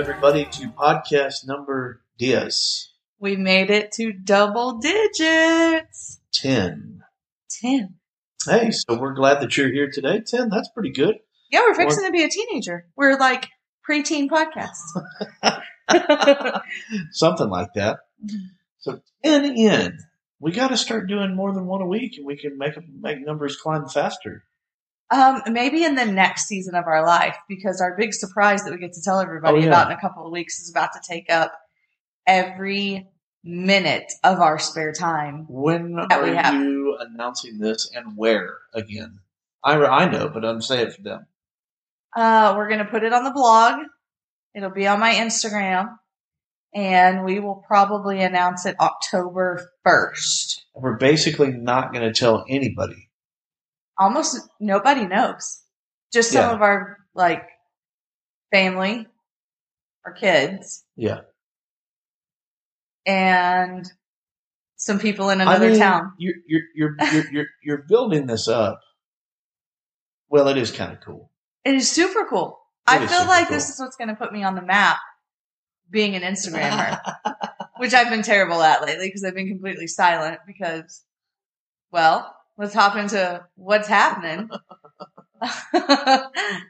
everybody to podcast number Diaz We made it to double digits. 10. 10. Hey, so we're glad that you're here today. 10, that's pretty good. Yeah, we're fixing to be a teenager. We're like preteen podcasts. Something like that. So 10 in. We got to start doing more than one a week and we can make make numbers climb faster. Um, maybe in the next season of our life, because our big surprise that we get to tell everybody Oh, yeah. about in a couple of weeks is about to take up every minute of our spare time. When are you announcing this and where again? I, I know, but I'm saying it for them. Uh, we're going to put it on the blog. It'll be on my Instagram. And we will probably announce it October 1st. We're basically not going to tell anybody. Almost nobody knows. Just some Yeah. of our like family, our kids, Yeah. and some people in another I mean, town. You're, you're, you're, you're, you're, you're building this up. Well, it is kind of cool. It is super cool. It I feel like cool. this is what's going to put me on the map, being an Instagrammer, which I've been terrible at lately because I've been completely silent. Because, well, let's hop into what's happening.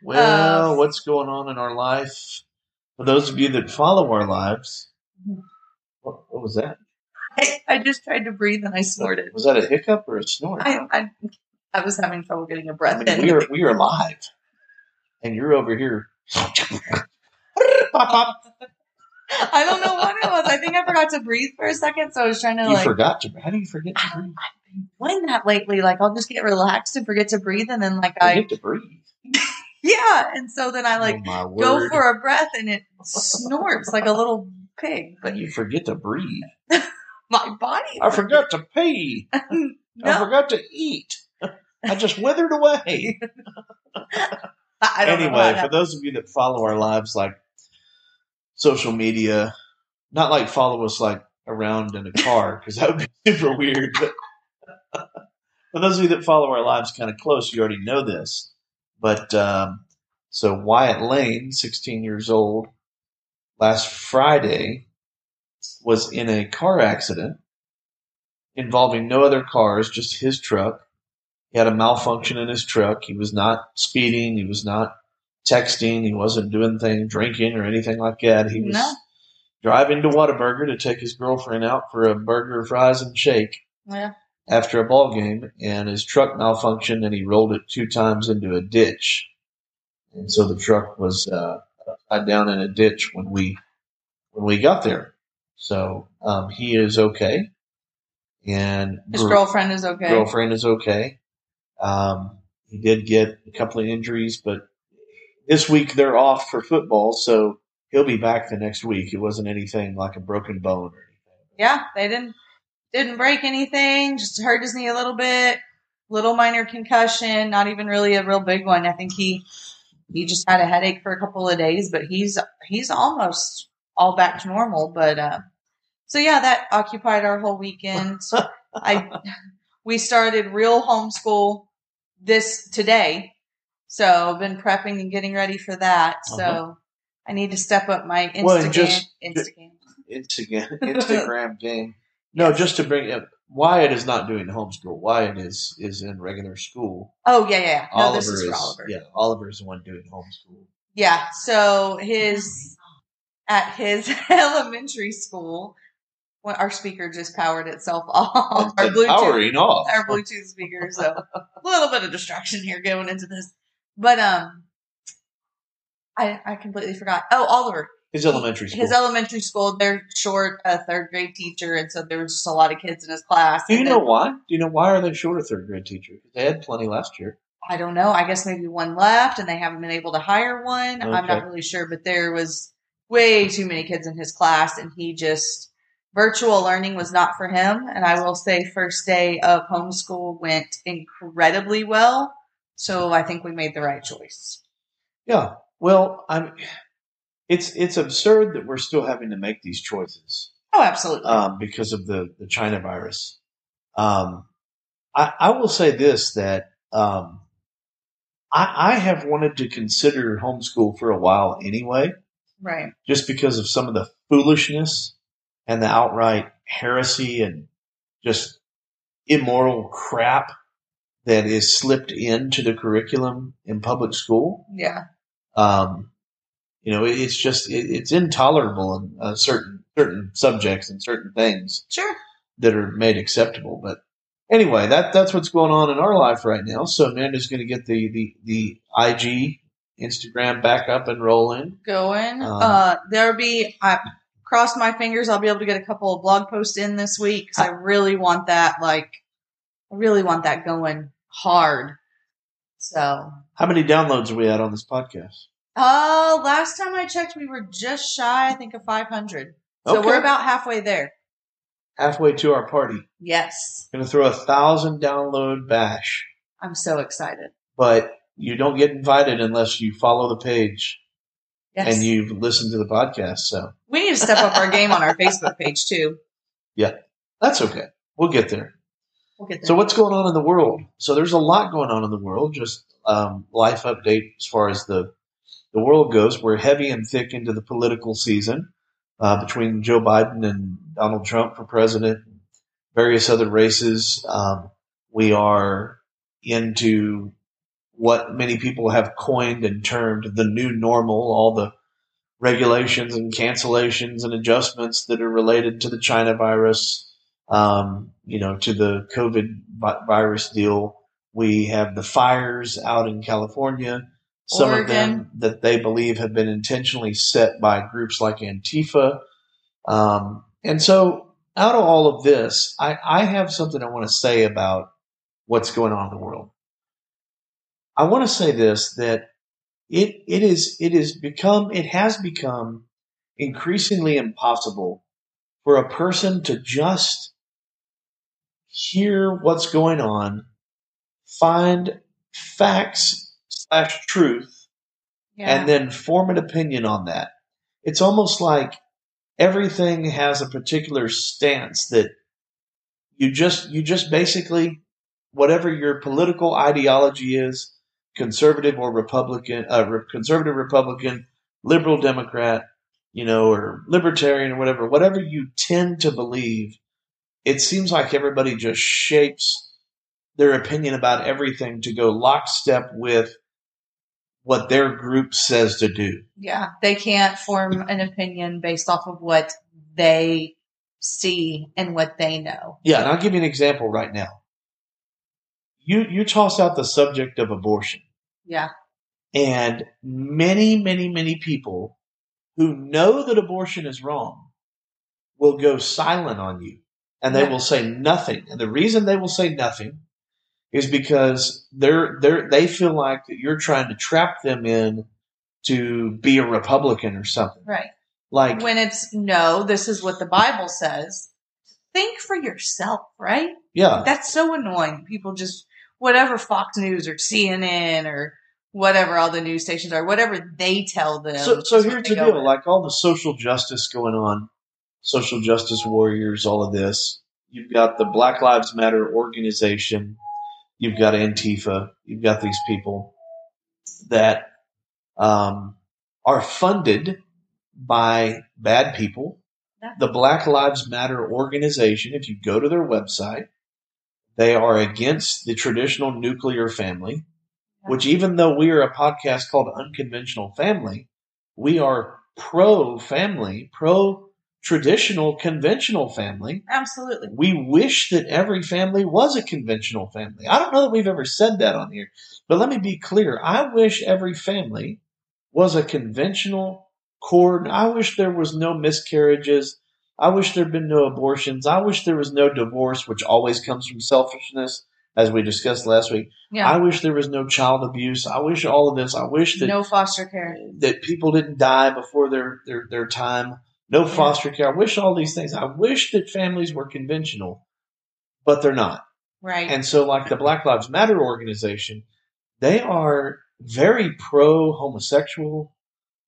Well, Um, what's going on in our life? For those of you that follow our lives, what, what was that? I, I just tried to breathe and I snorted. Was that a hiccup or a snort? I, I, I was having trouble getting a breath I mean, in. we are we are live, and you're over here. I don't know what it was. I think I forgot to breathe for a second, so I was trying to You like forgot to. How do you forget to breathe? Doing that lately. Like I'll just get relaxed and forget to breathe, and then like I Forget to breathe. yeah, and so then I like oh go for a breath and it snorts like a little pig. but you forget to breathe. my body, I forgot to pee. I forgot to eat. I just withered away. I don't anyway, for those of you that follow our lives like social media, not like follow us like around in a car because that would be super weird. But for those of you that follow our lives kind of close, you already know this. But um, so Wyatt Lane, 16 years old, last Friday was in a car accident involving no other cars, just his truck. He had a malfunction in his truck. He was not speeding. He was not texting. He wasn't doing things, drinking or anything like that. He was No. driving to Whataburger to take his girlfriend out for a burger, fries, and shake yeah, after a ball game, and his truck malfunctioned, and he rolled it two times into a ditch, and so the truck was uh, upside down in a ditch when we when we got there. So um, he is okay, and his gr- girlfriend is okay. girlfriend is okay. Um, he did get a couple of injuries, but this week they're off for football, so he'll be back the next week. It wasn't anything like a broken bone or anything. Yeah, they didn't didn't break anything. Just hurt his knee a little bit. Little minor concussion. Not even really a real big one. I think he he just had a headache for a couple of days, but he's he's almost all back to normal. But uh, so yeah, that occupied our whole weekend. I we started real homeschool this today, so been prepping and getting ready for that. So Uh-huh. I need to step up my Instagram. Well, just- Instagram. Instagram Instagram game. No, just to bring up Wyatt is not doing homeschool. Wyatt is is in regular school. Oh yeah, yeah. yeah. No, Oliver this is for is Oliver. yeah. Oliver is the one doing homeschool. Yeah, so his at his elementary school, when our speaker just powered itself off. Our Bluetooth, powering off. our Bluetooth speaker. So a little bit of distraction here going into this, but um, I I completely forgot. Oh, Oliver, His elementary school. his elementary school. They're short a third grade teacher, and so there was just a lot of kids in his class. Do you know then- why? Do you know why are they short a third grade teacher? They had plenty last year. I don't know. I guess maybe one left and they haven't been able to hire one. I'm not really sure, but there was way too many kids in his class and he just virtual learning was not for him. And I will say first day of homeschool went incredibly well. So I think we made the right choice. Yeah. Well, I'm. It's it's absurd that we're still having to make these choices Oh, absolutely. um, because of the the China virus. Um, I, I will say this that um, I, I have wanted to consider homeschool for a while anyway, Right. just because of some of the foolishness and the outright heresy and just immoral crap that is slipped into the curriculum in public school. Yeah. Um, you know, it's just it, it's intolerable in uh, certain certain subjects and certain things Sure. that are made acceptable. But anyway, that that's what's going on in our life right now. So Amanda's going to get the the the IG Instagram back up and rolling. Going. Um, uh, there'll be. I cross my fingers. I'll be able to get a couple of blog posts in this week because I really want that. Like, I really want that going hard. So, How many downloads are we at on this podcast? Uh, last time I checked, we were just shy. I think of five hundred. So Okay. we're about halfway there. halfway to our party. Yes, Going to throw a thousand download bash, I'm so excited. but you don't get invited unless you follow the page Yes, and you've listened to the podcast. So we need to step up our game on our Facebook page too. Yeah. That's okay. We'll get there. We'll get there. So what's going on in the world? So there's a lot going on in the world. Just um, life update as far as the the world goes. We're heavy and thick into the political season uh, between Joe Biden and Donald Trump for president, various other races. Um, we are into what many people have coined and termed the new normal. All the regulations and cancellations and adjustments that are related to the China virus um, you know, to the COVID vi- virus deal. We have the fires out in California, some of them that they believe have been intentionally set by groups like Antifa. Um, and so, out of all of this, I, I have something I want to say about what's going on in the world. I want to say this that it it is it is become it has become increasingly impossible for a person to just hear what's going on, find facts slash truth, yeah. and then form an opinion on that. It's almost like everything has a particular stance that you just you just basically whatever your political ideology is, conservative or Republican, uh, conservative Republican, liberal Democrat, you know, or libertarian or whatever, whatever you tend to believe, it seems like everybody just shapes their opinion about everything to go lockstep with what their group says to do. Yeah, they can't form an opinion based off of what they see and what they know. Yeah, and I'll give you an example right now. You you toss out the subject of abortion, Yeah, and many, many, many people who know that abortion is wrong will go silent on you, and they Yeah. will say nothing. And the reason they will say nothing is because they're they're they feel like that you're trying to trap them in to be a Republican or something. right. Like When it's no, this is what the Bible says. Think for yourself, right? yeah, That's so annoying. People just whatever Fox News or CNN or whatever all the news stations are, whatever they tell them. So, so here's the deal: with. like all the social justice going on, social justice warriors, all of this. You've got the Black Lives Matter organization. You've got Antifa. You've got these people that um, are funded by bad people. The Black Lives Matter organization, if you go to their website, they are against the traditional nuclear family, which even though we are a podcast called Unconventional Family, we are pro family, pro traditional conventional family. Absolutely. We wish that every family was a conventional family. I don't know that we've ever said that on here, but let me be clear. I wish every family was a conventional cord. I wish there was no miscarriages. I wish there'd been no abortions. I wish there was no divorce, which always comes from selfishness, as we discussed last week. Yeah. I wish there was no child abuse. I wish all of this. I wish that no foster care. that people didn't die before their their, their time. No foster care. I wish all these things. I wish that families were conventional, but they're not. Right. And so, like the Black Lives Matter organization, they are very pro homosexual.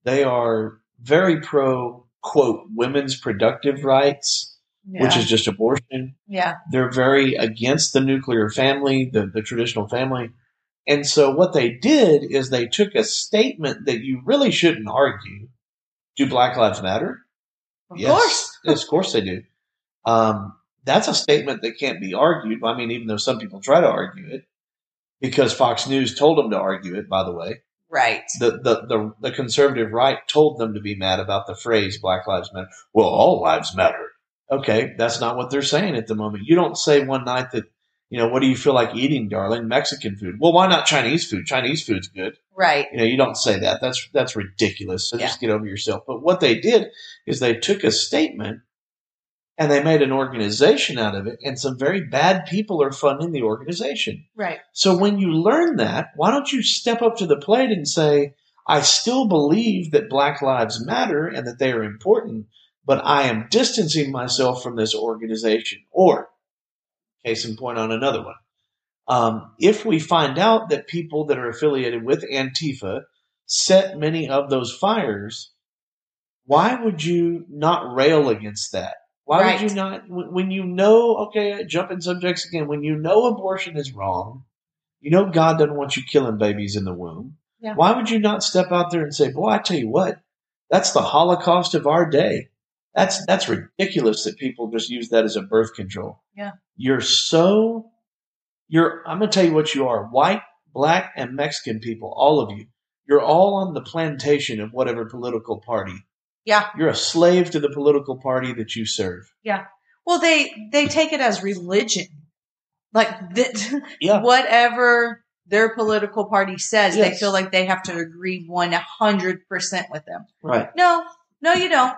They are very pro quote women's productive rights, yeah. which is just abortion. yeah. They're very against the nuclear family, the, the traditional family. And so what they did is they took a statement that you really shouldn't argue, Do Black Lives Matter? Of yes, course. yes, of course they do. Um, that's a statement that can't be argued. I mean, even though some people try to argue it, because Fox News told them to argue it. By the way, Right. the the the, the conservative right told them to be mad about the phrase Black Lives Matter. Well, all lives matter. Okay, that's not what they're saying at the moment. You don't say one night that you know what do you feel like eating, darling? Mexican food. Well, why not Chinese food? Chinese food's good. Right. You know, you don't say that. That's that's ridiculous. So just get over yourself. But what they did is they took a statement and they made an organization out of it, and some very bad people are funding the organization. Right. So when you learn that, why don't you step up to the plate and say, I still believe that Black Lives Matter and that they are important, but I am distancing myself from this organization. Or, case in point on another one, um, if we find out that people that are affiliated with Antifa set many of those fires, why would you not rail against that? Why Right. would you not, when you know, okay, jumping subjects again, when you know abortion is wrong, you know God doesn't want you killing babies in the womb. Yeah. Why would you not step out there and say, boy, I tell you what, that's the Holocaust of our day. That's, that's ridiculous that people just use that as a birth control. Yeah. You're so, you're, I'm going to tell you what you are white, black, and Mexican people, all of you. You're all on the plantation of whatever political party. Yeah. You're a slave to the political party that you serve. Yeah. Well, they they take it as religion, like that. Yeah. Whatever their political party says, they feel like they have to agree one hundred percent with them. Right. No, no, you don't.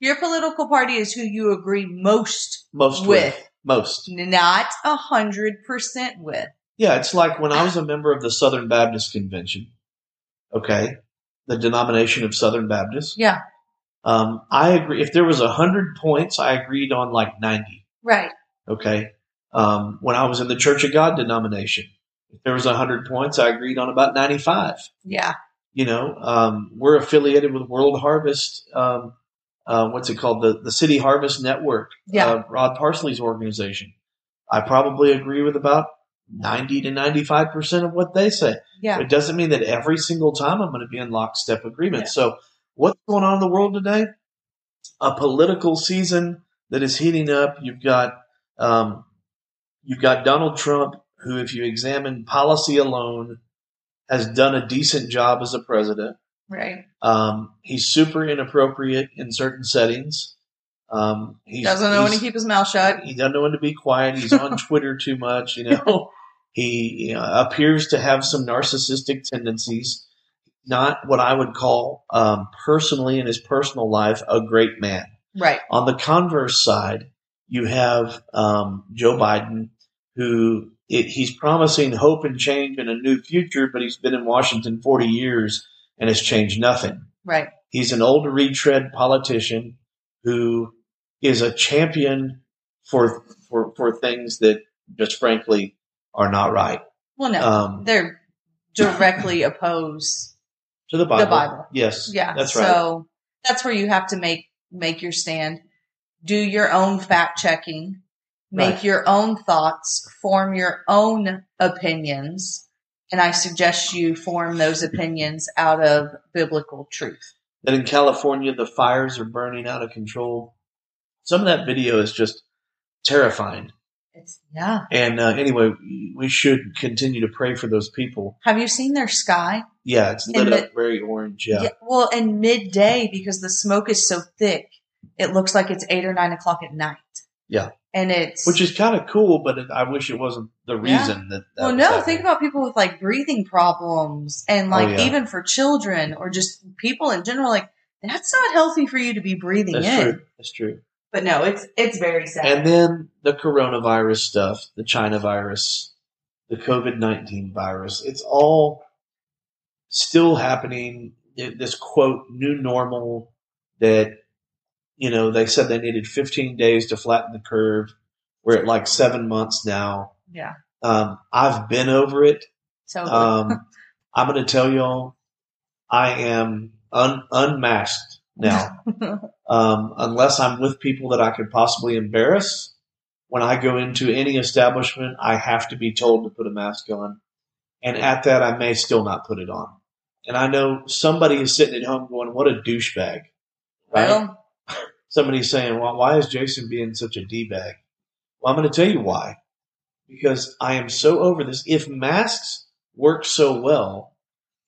Your political party is who you agree most Most with, with. Most. not a hundred percent with. Yeah, it's like when I was a member of the Southern Baptist Convention, okay, the denomination of Southern Baptists. Yeah. Um, I agree. If there was a hundred points, I agreed on like ninety. Right. Okay. Um, when I was in the Church of God denomination, if there was a hundred points, I agreed on about ninety-five. Yeah. You know, um, we're affiliated with World Harvest. Um, uh, what's it called? The the City Harvest Network. Yeah. Uh, Rod Parsley's organization. I probably agree with about ninety to ninety-five percent of what they say. Yeah. It doesn't mean that every single time I'm going to be in lockstep agreement. Yeah. So, what's going on in the world today? A political season that is heating up. You've got um, you've got Donald Trump, who, if you examine policy alone, has done a decent job as a president. Right. Um, he's super inappropriate in certain settings. Um, he Doesn't know when to keep his mouth shut. he doesn't know when to be quiet. He's on Twitter too much, you know. He uh, appears to have some narcissistic tendencies. Not what I would call um, personally in his personal life a great man. Right. On the converse side, you have um, Joe Biden, who it, he's promising hope and change and a new future, but he's been in Washington 40 years and has changed nothing. Right. He's an old retread politician who is a champion for for for things that just frankly are not right. Well, no, Um, they're directly opposed. to the Bible. The Bible. Yes. Yeah. That's right. So that's where you have to make make your stand. Do your own fact checking. Make Right. your own thoughts. Form your own opinions. And I suggest you form those opinions out of biblical truth. that in California the fires are burning out of control. Some of that video is just terrifying. It's yeah. And uh, anyway, we should continue to pray for those people. Have you seen their sky? Yeah, it's lit And up very orange. Yeah. Well, and midday because the smoke is so thick, it looks like it's eight or nine o'clock at night. Yeah. And it's which is kind of cool, but it, I wish it wasn't the Yeah. reason that. that well, no. happening. Think about people with like breathing problems, and oh, like Oh, yeah. even for children or just people in general. Like that's not healthy for you to be breathing That's in. true. That's true. But no, it's it's very sad. And then the coronavirus stuff, the China virus, the COVID 19 virus, it's all still happening. This quote, new normal that, you know, they said they needed 15 days to flatten the curve. We're at like seven months now. yeah. Um, I've been over it. So Um, I'm going to tell y'all, I am un- unmasked now. um, unless I'm with people that I could possibly embarrass. When I go into any establishment, I have to be told to put a mask on. And at that, I may still not put it on. And I know somebody is sitting at home going, what a douchebag. Right? Well, Somebody's saying, well, why is Jason being such a D bag? Well, I'm going to tell you why. Because I am so over this. If masks work so well,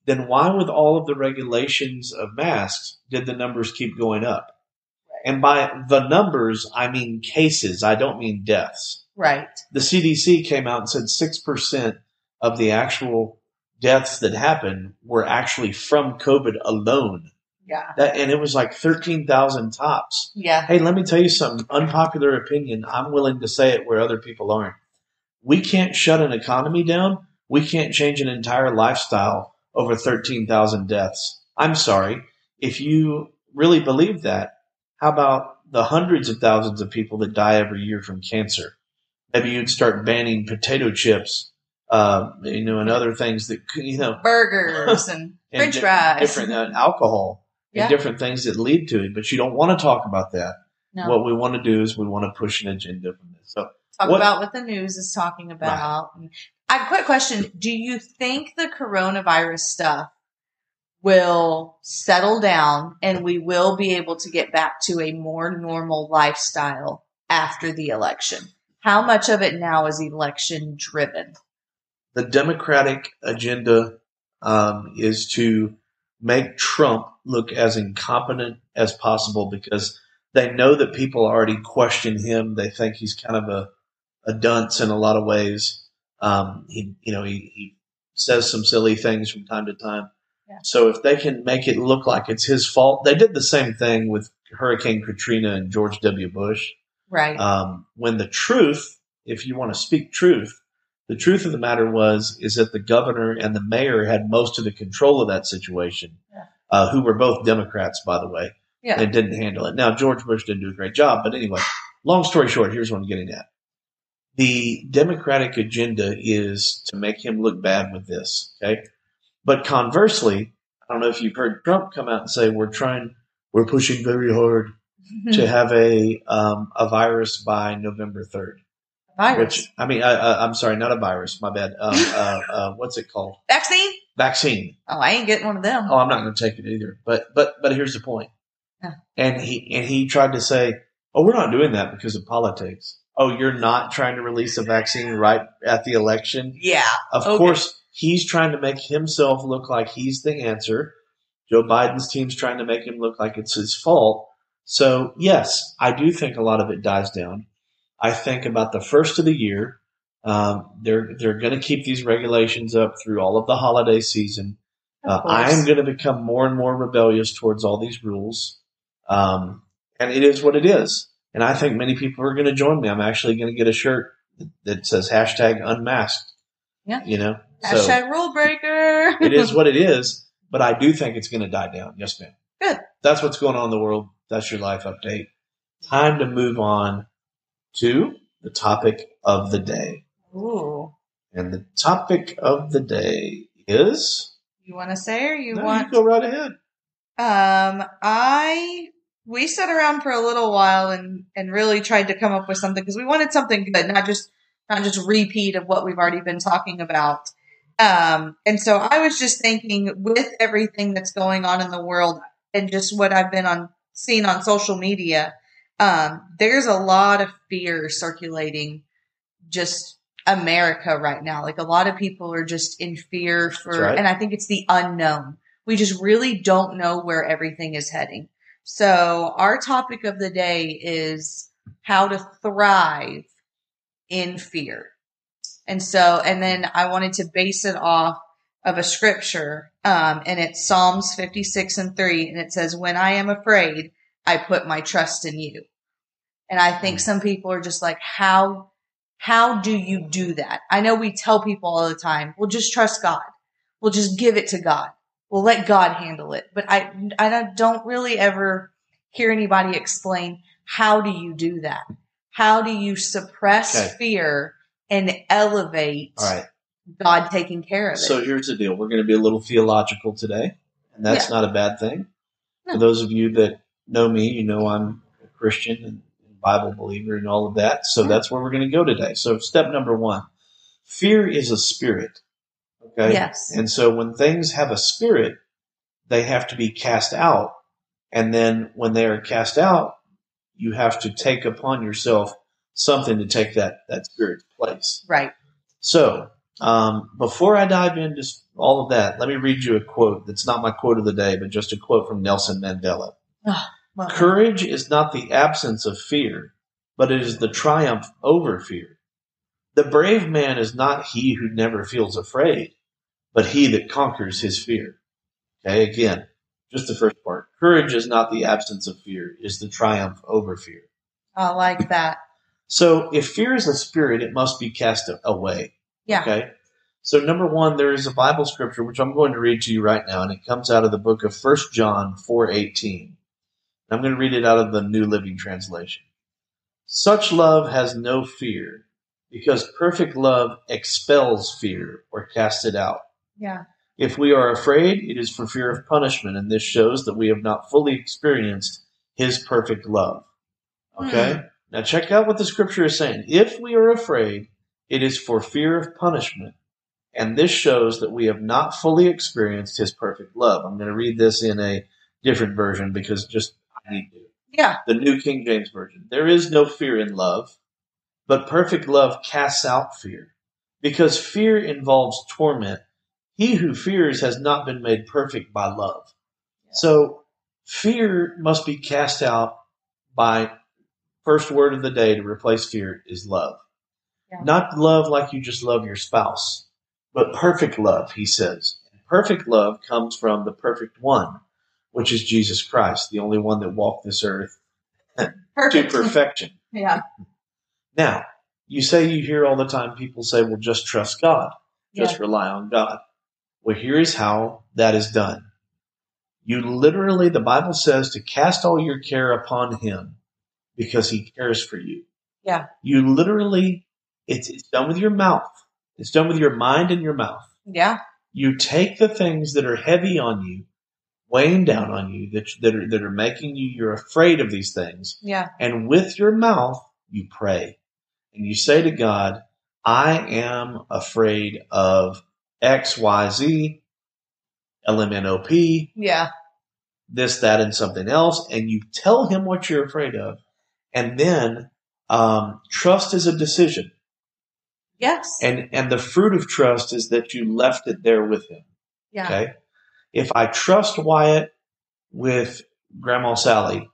then why, with all of the regulations of masks, did the numbers keep going up? And by the numbers, I mean cases. I don't mean deaths. right. The CDC came out and said 6% of the actual deaths that happened were actually from COVID alone. Yeah. That, and it was like 13,000 tops. Yeah. Hey, let me tell you something. Unpopular opinion. I'm willing to say it where other people aren't. We can't shut an economy down. We can't change an entire lifestyle over 13,000 deaths. I'm sorry. If you really believe that, how about the hundreds of thousands of people that die every year from cancer? Maybe you'd start banning potato chips, uh, you know, and other things that, could- you know, Burgers and and French fries. different uh, alcohol, Yeah. and different things that lead to it. But you don't want to talk about that. No. What we want to do is we want to push an agenda from this. So talk What- about what the news is talking about. I have a quick question. Do you think the coronavirus stuff will settle down and we will be able to get back to a more normal lifestyle after the election? How much of it now is election driven? the Democratic agenda um, is to make Trump look as incompetent as possible because they know that people already question him. They think he's kind of a, a dunce in a lot of ways. Um, he, you know, he, he says some silly things from time to time. Yeah. So if they can make it look like it's his fault, they did the same thing with Hurricane Katrina and George W. Bush. Right. Um, when the truth, if you want to speak truth, the truth of the matter was is that the governor and the mayor had most of the control of that situation, Yeah. uh, who were both Democrats, by the way, yeah. and didn't handle it. Now George Bush didn't do a great job, but anyway, long story short, here's what I'm getting at: the Democratic agenda is to make him look bad with this. Okay, but conversely, I don't know if you've heard Trump come out and say we're trying, we're pushing very hard to have a um, a virus by November third. Virus. Which I mean, I, I, I'm sorry, not a virus. My bad. Um, uh, uh, what's it called? Vaccine? Vaccine. Oh, I ain't getting one of them. Oh, I'm not going to take it either. But but but here's the point. Yeah. And he and he tried to say, "Oh, we're not doing that because of politics." Oh, you're not trying to release a vaccine right at the election. Yeah. Of Okay. course, he's trying to make himself look like he's the answer. Joe Biden's team's trying to make him look like it's his fault. So, yes, I do think a lot of it dies down. I think about the first of the year, um, they're they're going to keep these regulations up through all of the holiday season. Uh, I am going to become more and more rebellious towards all these rules, um, and it is what it is. And I think many people are going to join me. I'm actually going to get a shirt that, says hashtag unmasked. Yeah. you know, Hashtag rule breaker. it is what it is, but I do think it's going to die down. Yes, ma'am. Good. That's what's going on in the world. That's your life update. Time to move on to the topic of the day. Ooh. And the topic of the day is. You want to say or you No, want? you go right ahead. Um, I we sat around for a little while and and really tried to come up with something because we wanted something good, not just not just repeat of what we've already been talking about. Um, and so I was just thinking, with everything that's going on in the world and just what I've been on seeing on social media, um, there's a lot of fear circulating just America right now. Like a lot of people are just in fear for, right. and I think it's the unknown. We just really don't know where everything is heading. So our topic of the day is how to thrive in fear. And so, and then I wanted to base it off of a scripture. Um, and it's Psalms 56 and 3. And it says, When I am afraid, I put my trust in you. And I think mm. some people are just like, how, how do you do that? I know we tell people all the time, well, just trust God. We'll just give it to God. We'll let God handle it. But I, I don't really ever hear anybody explain how do you do that? How do you suppress Okay. fear and elevate right. God taking care of it? So here's the deal. We're going to be a little theological today, and that's Yeah. not a bad thing. No. For those of you that know me, you know I'm a Christian and Bible believer and all of that. So Yeah. that's where we're going to go today. So step number one, fear is a spirit. Okay. Yes. And so when things have a spirit, they have to be cast out. And then when they are cast out, you have to take upon yourself something to take that, that spirit's place. Right. So, um, before I dive into all of that, let me read you a quote that's not my quote of the day, but just a quote from Nelson Mandela. Courage is not the absence of fear, but it is the triumph over fear. The brave man is not he who never feels afraid, but he that conquers his fear. Okay, again, just the first part. Courage is not the absence of fear, is the triumph over fear. I like that. So if fear is a spirit, it must be cast away. Yeah. Okay. So number one, there is a Bible scripture which I'm going to read to you right now, and it comes out of the book of First John four eighteen. I'm going to read it out of the New Living Translation. Such love has no fear, because perfect love expels fear or casts it out. Yeah. If we are afraid, it is for fear of punishment, and this shows that we have not fully experienced His perfect love. Okay? Hmm. Now check out what the scripture is saying. If we are afraid, it is for fear of punishment, and this shows that we have not fully experienced His perfect love. I'm going to read this in a different version because just Need to. Yeah. The New King James Version. There is no fear in love, but perfect love casts out fear, because fear involves torment. He who fears has not been made perfect by love. So fear must be cast out by first word of the day to replace fear is love. Yeah. Not love like you just love your spouse, but perfect love, he says. Perfect love comes from the perfect one, which is Jesus Christ, the only one that walked this earth to perfection. Yeah. Now, you say you hear all the time people say, well, just trust God, just Yeah. rely on God. Well, here is how that is done. You literally, the Bible says to cast all your care upon Him because He cares for you. Yeah. You literally, it's, it's done with your mouth. It's done with your mind and your mouth. Yeah. You take the things that are heavy on you, weighing down on you, that, that are, that are making you, you're afraid of these things. Yeah. And with your mouth, you pray. And you say to God, I am afraid of X, Y, Z, LMNOP, Yeah. this, that, and something else. And you tell him what you're afraid of. And then, um, trust is a decision. Yes. And, and the fruit of trust is that you left it there with him. yeah. Okay. If I trust Wyatt with Grandma Sally,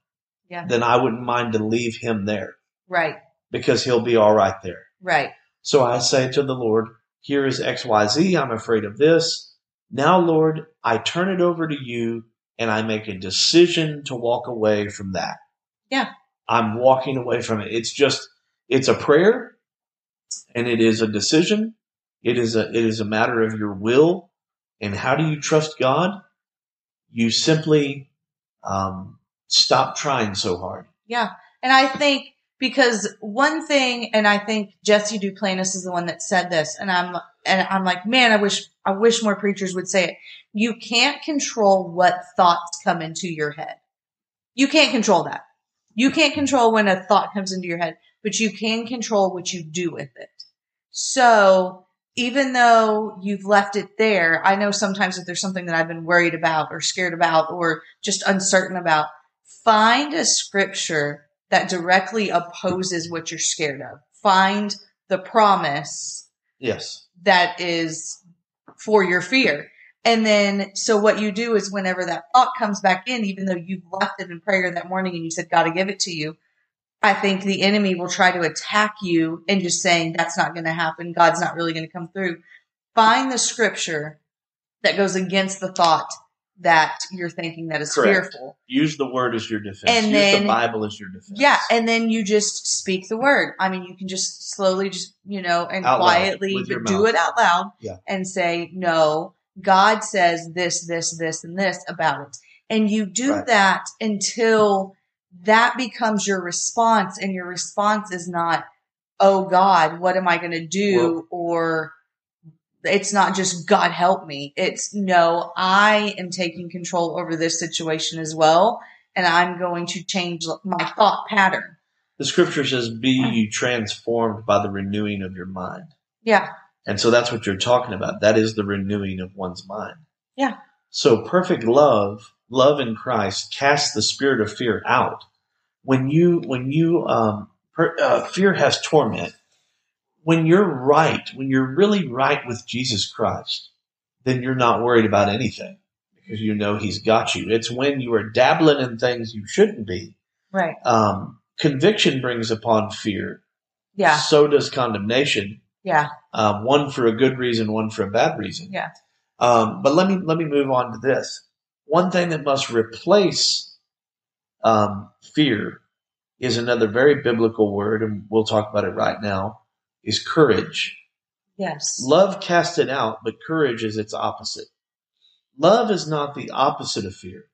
Yeah. then I wouldn't mind to leave him there Right. because he'll be all right there. Right. So I say to the Lord, here is XYZ. I'm afraid of this. Now, Lord, I turn it over to you and I make a decision to walk away from that. Yeah. I'm walking away from it. It's just, it's a prayer and it is a decision. It is a, it is a matter of your will. And how do you trust God? You simply, um, stop trying so hard. Yeah. And I think because one thing, and I think Jesse Duplantis is the one that said this, and I'm, and I'm like, man, I wish, I wish more preachers would say it. You can't control what thoughts come into your head. You can't control that. You can't control when a thought comes into your head, but you can control what you do with it. So even though you've left it there, I know sometimes if there's something that I've been worried about or scared about or just uncertain about, find a scripture that directly opposes what you're scared of. Find the promise Yes. that is for your fear. And then, so what you do is whenever that thought comes back in, even though you've left it in prayer that morning and you said, God to give it to you, I think the enemy will try to attack you and just saying, that's not going to happen. God's not really going to come through. Find the scripture that goes against the thought that you're thinking that is Correct. fearful. Use the word as your defense. And Use then- the Bible as your defense. Yeah, and then you just speak the word. I mean, you can just slowly, just you know, and Out quietly, but do it out loud Yeah. and say, "No, God says this, this, this, and this about it." And you do Right. that until that becomes your response, and your response is not, "Oh God, what am I going to do?" or it's not just God help me. It's no, I am taking control over this situation as well, and I'm going to change my thought pattern. The scripture says, Be you transformed by the renewing of your mind. Yeah, And so that's what you're talking about. That is the renewing of one's mind. Yeah. So perfect love, love in Christ, casts the spirit of fear out. When you, when you, um, per, uh, fear has torment. When you're right, when you're really right with Jesus Christ, then you're not worried about anything because you know He's got you. It's when you are dabbling in things you shouldn't be. Right. Um, conviction brings upon fear. Yeah. So does condemnation. Yeah. Um, one for a good reason, one for a bad reason. Yeah. Um, but let me let me move on to this. One thing that must replace um, fear is another very biblical word, and we'll talk about it right now. Is courage. Yes. Love casts it out, but courage is its opposite. Love is not the opposite of fear.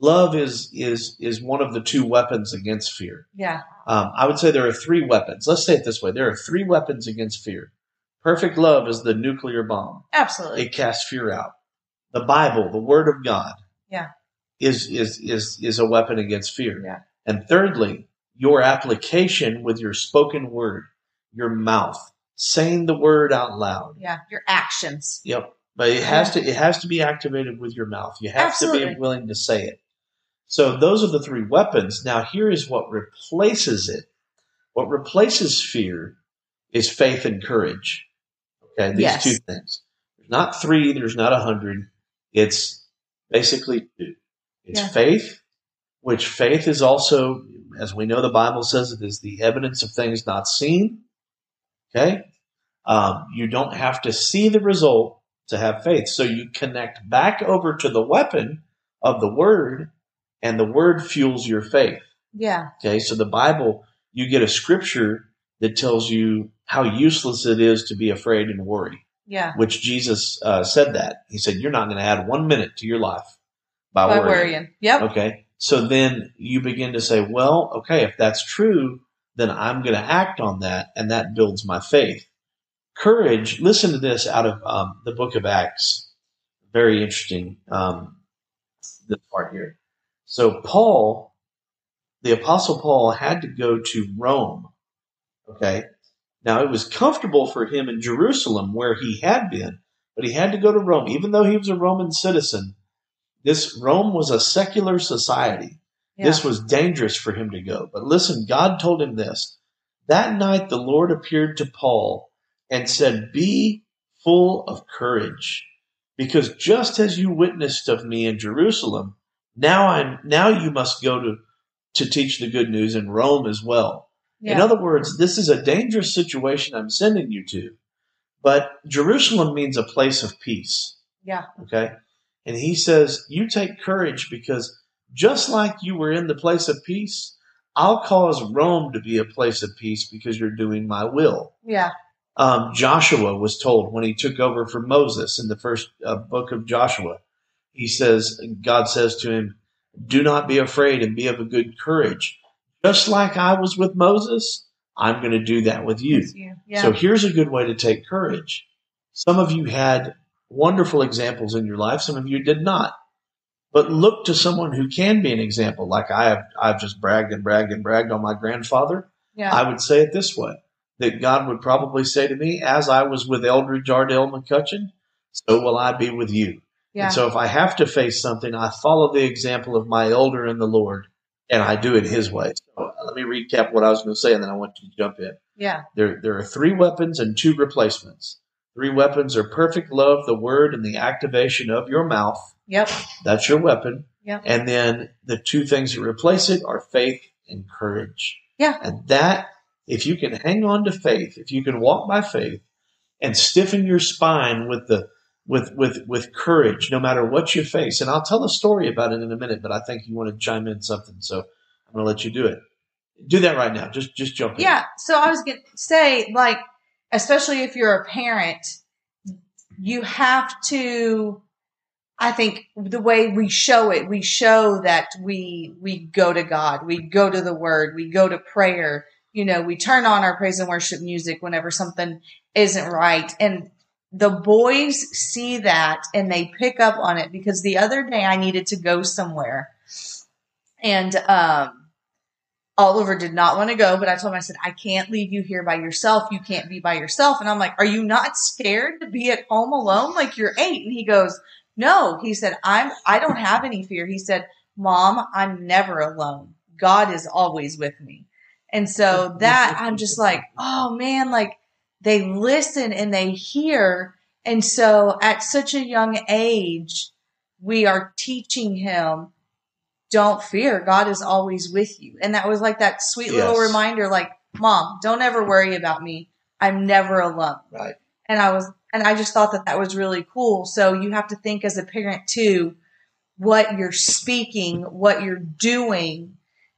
Love is is is one of the two weapons against fear. Yeah. Um, I would say there are three weapons. Let's say it this way: there are three weapons against fear. Perfect love is the nuclear bomb. Absolutely. It casts fear out. The Bible, the Word of God. Is is is is a weapon against fear. Yeah. And thirdly, your application with your spoken word, your mouth, saying the word out loud. yeah. Your actions. Yep. But it has to it has to be activated with your mouth. You have to be willing to say it. So those are the three weapons. Now here is what replaces it. What replaces fear is faith and courage. Okay, these Yes. two things. There's not three, there's not a hundred. It's basically two. It's Yeah. faith, which faith is also, as we know the Bible says, it is the evidence of things not seen. Okay? Um, you don't have to see the result to have faith. So you connect back over to the weapon of the word, and the word fuels your faith. Yeah. Okay, so the Bible, you get a scripture that tells you how useless it is to be afraid and worry, Yeah. which Jesus uh, said that. He said, You're not going to add one minute to your life by, By worrying. worrying. Yep. Okay, so then you begin to say, Well, okay, if that's true, then I'm going to act on that, and that builds my faith. Courage, listen to this out of um, the book of Acts. Very interesting, um, this part here. So, Paul, the Apostle Paul, had to go to Rome. Okay, now it was comfortable for him in Jerusalem where he had been, but he had to go to Rome, even though he was a Roman citizen. This Rome was a secular society. Yeah. This was dangerous for him to go. But listen, God told him this. That night the Lord appeared to Paul and said, Be full of courage, because just as you witnessed of me in Jerusalem, now I'm now you must go to, to teach the good news in Rome as well. yeah. In other words, this is a dangerous situation I'm sending you to. But Jerusalem means a place of peace. yeah. Okay. And he says, You take courage because just like you were in the place of peace, I'll cause Rome to be a place of peace because you're doing my will. Yeah. Um, Joshua was told when he took over for Moses in the first uh, book of Joshua, he says, God says to him, Do not be afraid and be of a good courage. Just like I was with Moses, I'm going to do that with you. You. Yeah. So here's a good way to take courage. Some of you had wonderful examples in your life, some of you did not. But look to someone who can be an example. Like I have I've just bragged and bragged and bragged on my grandfather. yeah. I would say it this way. That God would probably say to me, as I was with Eldridge Ardell McCutchen, so will I be with you. yeah. And so if I have to face something, I follow the example of my elder in the Lord and I do it his way. So uh, let me recap what I was going to say and then I want you to jump in. yeah. There, there are three weapons and two replacements. Three weapons are perfect love, the word, and the activation of your mouth. Yep. That's your weapon. Yep. And then the two things that replace it are faith and courage. Yeah. And that, if you can hang on to faith, if you can walk by faith and stiffen your spine with the with with with courage, no matter what you face. And I'll tell a story about it in a minute, but I think you want to chime in something, so I'm going to let you do it. Do that right now. Just just jump in. Yeah. So I was going to say, like, especially if you're a parent, you have to. I think the way we show it, we show that we we go to God, we go to the Word, we go to prayer. You know, we turn on our praise and worship music whenever something isn't right, and the boys see that and they pick up on it because the other day I needed to go somewhere, and um, Oliver did not want to go, but I told him, I said, I can't leave you here by yourself. You can't be by yourself. And I'm like, Are you not scared to be at home alone? Like you're eight. And he goes, no, he said, I'm, I don't have any fear. He said, mom, I'm never alone. God is always with me. And so that I'm just like, oh man, like they listen and they hear. And so at such a young age, we are teaching him, don't fear. God is always with you. And that was like that sweet little Yes. reminder, like, mom, don't ever worry about me. I'm never alone. Right. And I was, and I just thought that that was really cool. So you have to think as a parent too, what you're speaking, what you're doing.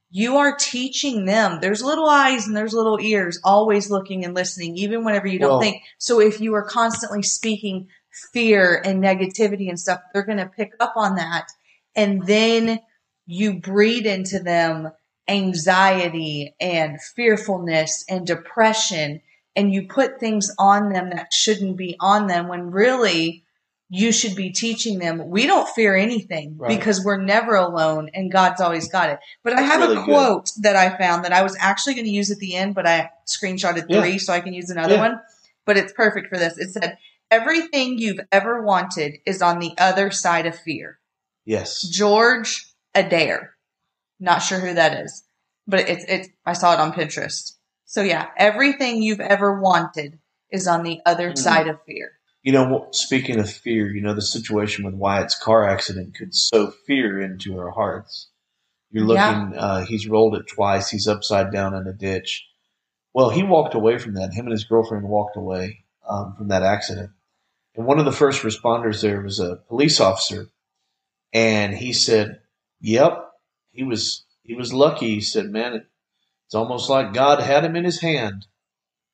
You are teaching them. There's little eyes and there's little ears always looking and listening, even whenever you don't Well- think. So if you are constantly speaking fear and negativity and stuff, they're going to pick up on that. And then you breed into them anxiety and fearfulness and depression and you put things on them that shouldn't be on them when really you should be teaching them we don't fear anything Right. because we're never alone and God's always got it. But I have really a good. quote that I found that I was actually going to use at the end, but I screenshotted Yeah. three so I can use another Yeah. one. But it's perfect for this. It said, Everything you've ever wanted is on the other side of fear. Yes. George Adair. Not sure who that is, but it's it's I saw it on Pinterest. So yeah, everything you've ever wanted is on the other Mhm. side of fear. You know, speaking of fear, you know, the situation with Wyatt's car accident could sow fear into our hearts. You're looking, uh, he's rolled it twice. He's upside down in a ditch. Well, he walked away from that. Him and his girlfriend walked away um, from that accident. And one of the first responders there was a police officer. And he said, Yep, he was, he was lucky. He said, Man, it, it's almost like God had him in his hand.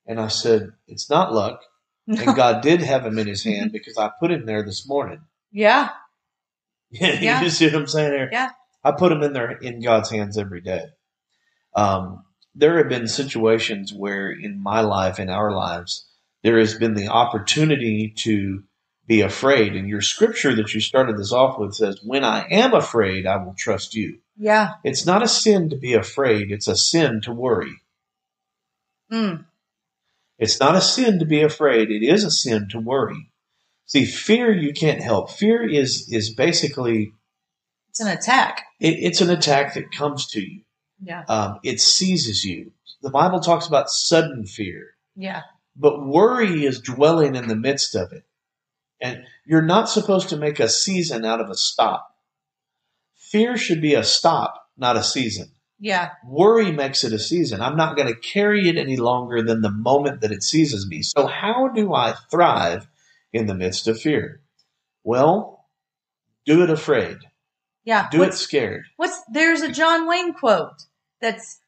And I said, It's not luck. And God did have him in his hand because I put him there this morning. Yeah. yeah, you see what I'm saying there? Yeah. I put him in there in God's hands every day. Um, there have been situations where in my life, in our lives, there has been the opportunity to be afraid. And your scripture that you started this off with says, When I am afraid, I will trust you. yeah, It's not a sin to be afraid, it's a sin to worry. mm, It's not a sin to be afraid. It is a sin to worry. See, fear you can't help. Fear is is basically it's an attack. it, it's an attack that comes to you. Yeah, Um, it seizes you. The Bible talks about sudden fear, yeah, but worry is dwelling in the midst of it. And you're not supposed to make a season out of a stop. Fear should be a stop, not a season. yeah, Worry makes it a season. I'm not going to carry it any longer than the moment that it seizes me. So, how do I thrive in the midst of fear? Well, do it afraid. yeah. Do it scared. what's there's a John Wayne quote that's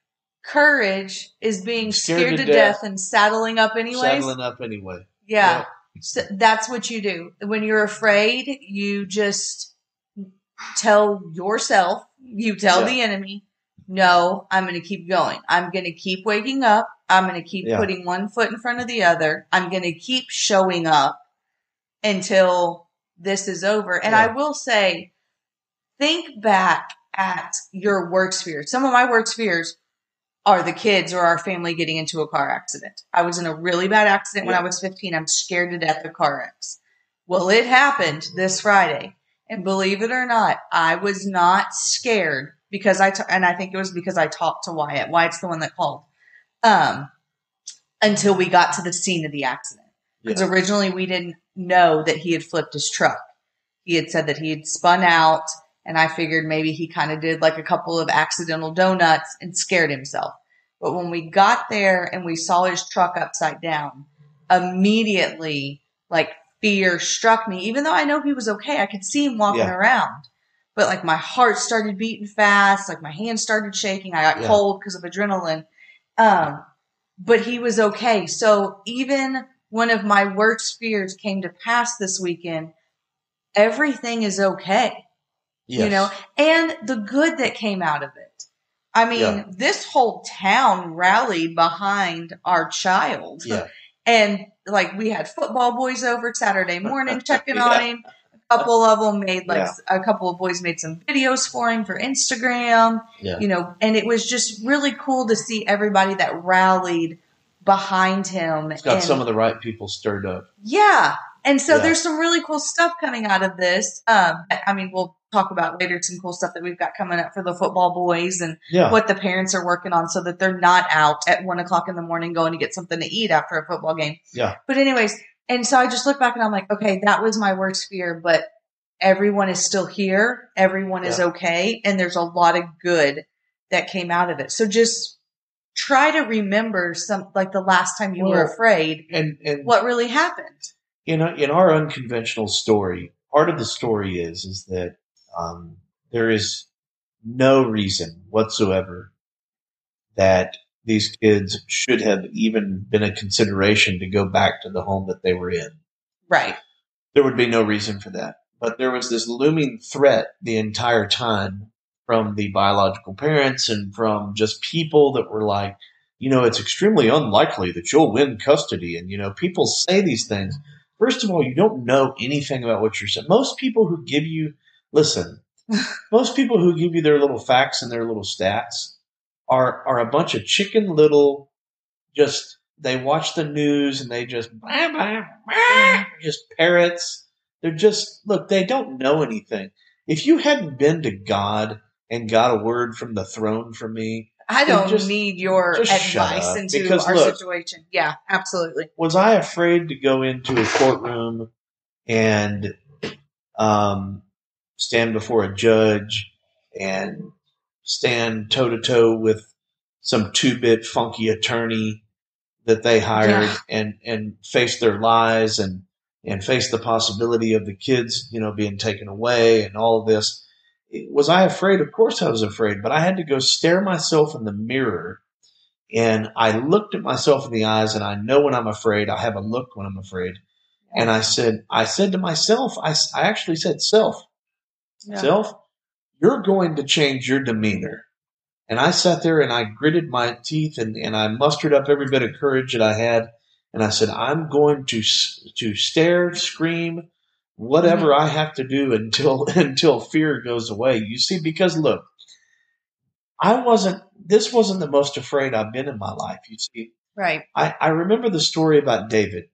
courage is being scared, to death. and saddling up anyways. Saddling up anyway. Yeah. So that's what you do. When you're afraid, you just tell yourself, you tell Yeah. the enemy, no, I'm going to keep going. I'm going to keep waking up. I'm going to keep Yeah. putting one foot in front of the other. I'm going to keep showing up until this is over. And I will say, think back at your work sphere. Some of my work spheres are the kids or our family getting into a car accident. I was in a really bad accident when I was 15. I'm scared to death of car wrecks. Well, it happened this Friday. And believe it or not, I was not scared because I, t- and I think it was because I talked to Wyatt. Wyatt's the one that called. Um, until we got to the scene of the accident. Because Yeah. originally we didn't know that he had flipped his truck. He had said that he had spun out, and I figured maybe he kind of did like a couple of accidental donuts and scared himself. But when we got there and we saw his truck upside down, immediately like fear struck me. Even though I know he was okay, I could see him walking Yeah. around. But like my heart started beating fast, like my hands started shaking. I got Yeah. cold because of adrenaline. Um, but he was okay. So even one of my worst fears came to pass this weekend. Everything is okay, you know, and the good that came out of it. I mean, Yeah. this whole town rallied behind our child. Yeah. And like we had football boys over Saturday morning checking Yeah. on him. A couple of them made like Yeah. a couple of boys made some videos for him for Instagram Yeah. you know, and it was just really cool to see everybody that rallied behind him. It's got and some of the right people stirred up. yeah, And so Yeah. there's some really cool stuff coming out of this. Um, I mean, we'll talk about later some cool stuff that we've got coming up for the football boys and Yeah. what the parents are working on so that they're not out at one o'clock in the morning going to get something to eat after a football game. Yeah. But anyways, and so I just look back and I'm like, okay, that was my worst fear, but everyone is still here. Everyone is okay. And there's a lot of good that came out of it. So just try to remember some, like the last time you were afraid, And and what really happened. In a, in our unconventional story, part of the story is is that um, there is no reason whatsoever that these kids should have even been a consideration to go back to the home that they were in. Right. There would be no reason for that. But there was this looming threat the entire time from the biological parents and from just people that were like, you know, it's extremely unlikely that you'll win custody. And, you know, people say these things. First of all, you don't know anything about what you're saying. Most people who give you, listen, most people who give you their little facts and their little stats are, are a bunch of chicken little, just, they watch the news and they just, blah, blah, blah, mm-hmm. just parrots. They're just, look, they don't know anything. If you hadn't been to God and got a word from the throne from me, I don't just- need your advice into because our look- situation. Yeah, absolutely. was I afraid to go into a courtroom and um, stand before a judge and stand toe to toe with some two bit funky attorney that they hired Yeah. and and face their lies and and face the possibility of the kids you know being taken away and all of this was I afraid of course I was afraid but I had to go stare myself in the mirror and I looked at myself in the eyes and I know when I'm afraid I have a look when I'm afraid and I said I said to myself I, I actually said self Yeah. self, you're going to change your demeanor. And I sat there and I gritted my teeth and, and I mustered up every bit of courage that I had. And I said, I'm going to, to stare, scream, whatever I have to do until, until fear goes away. You see, because look, I wasn't, this wasn't the most afraid I've been in my life. You see, Right. I, I remember the story about David.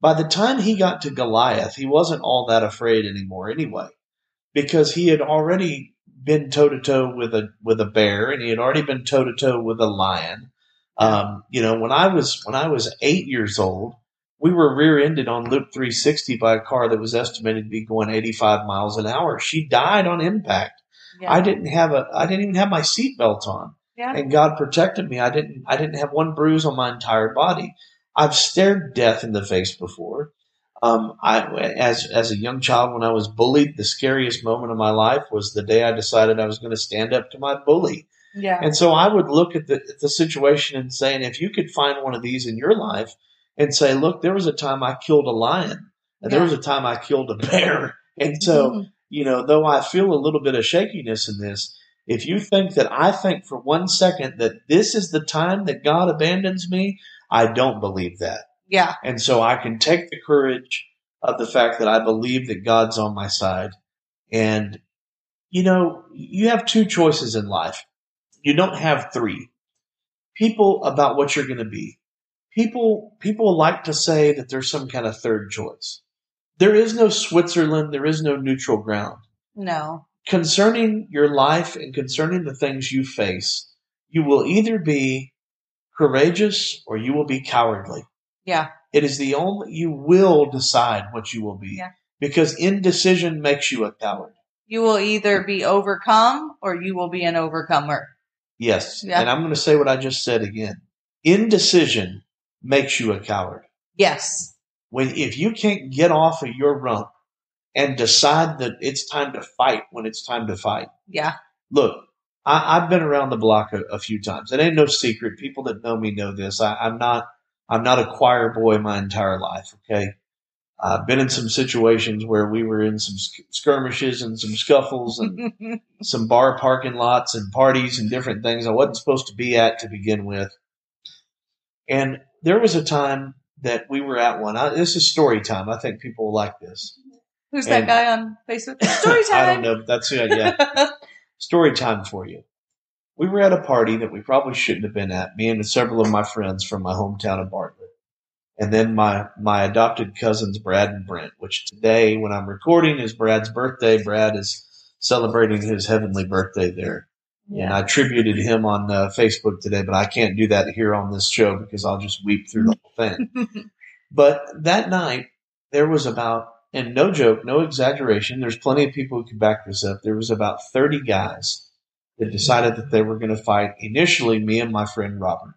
By the time he got to Goliath, he wasn't all that afraid anymore anyway, because he had already been toe to toe with a with a bear, and he had already been toe to toe with a lion. Um, you know, when I was when I was eight years old, we were rear-ended on Loop 360 by a car that was estimated to be going 85 miles an hour. She died on impact. Yeah. I didn't have a I didn't even have my seatbelt on yeah. and God protected me. I didn't I didn't have one bruise on my entire body. I've stared death in the face before. Um, I as as a young child when I was bullied, the scariest moment of my life was the day I decided I was going to stand up to my bully. yeah. And so I would look at the at the situation and say, and if you could find one of these in your life and say, look, there was a time I killed a lion, and there was a time I killed a bear, and so Mhm. you know, though I feel a little bit of shakiness in this, if you think that I think for one second that this is the time that God abandons me, I don't believe that. yeah. And so I can take the courage of the fact that I believe that God's on my side. And, you know, you have two choices in life. You don't have three. People about what you're going to be. People, people like to say that there's some kind of third choice. There is no Switzerland. There is no neutral ground No. concerning your life and concerning the things you face, you will either be courageous or you will be cowardly. Yeah. It is the only, you will decide what you will be. Yeah. Because indecision makes you a coward. You will either be overcome or you will be an overcomer. Yes. Yeah. And I'm going to say what I just said again. Indecision makes you a coward. Yes. When, if you can't get off of your rump and decide that it's time to fight when it's time to fight, Yeah. look, I, I've been around the block a, a few times. It ain't no secret. People that know me know this. I, I'm not. I'm not a choir boy my entire life. Okay, I've been in some situations where we were in some sk- skirmishes and some scuffles and some bar parking lots and parties and different things I wasn't supposed to be at to begin with. And there was a time that we were at one. I, this is story time. I think people will like this. Who's that guy on Facebook? Story time. I don't know. That's yeah. yeah. story time for you. We were at a party that we probably shouldn't have been at, me and several of my friends from my hometown of Bartlett. and then my my adopted cousins Brad and Brent. Which today, when I'm recording, is Brad's birthday. Brad is celebrating his heavenly birthday there. And I tributed him on uh, Facebook today, but I can't do that here on this show because I'll just weep through the whole thing. but that night, there was about, and no joke, no exaggeration, there's plenty of people who can back this up. There was about 30 guys that decided that they were going to fight initially me and my friend Robert.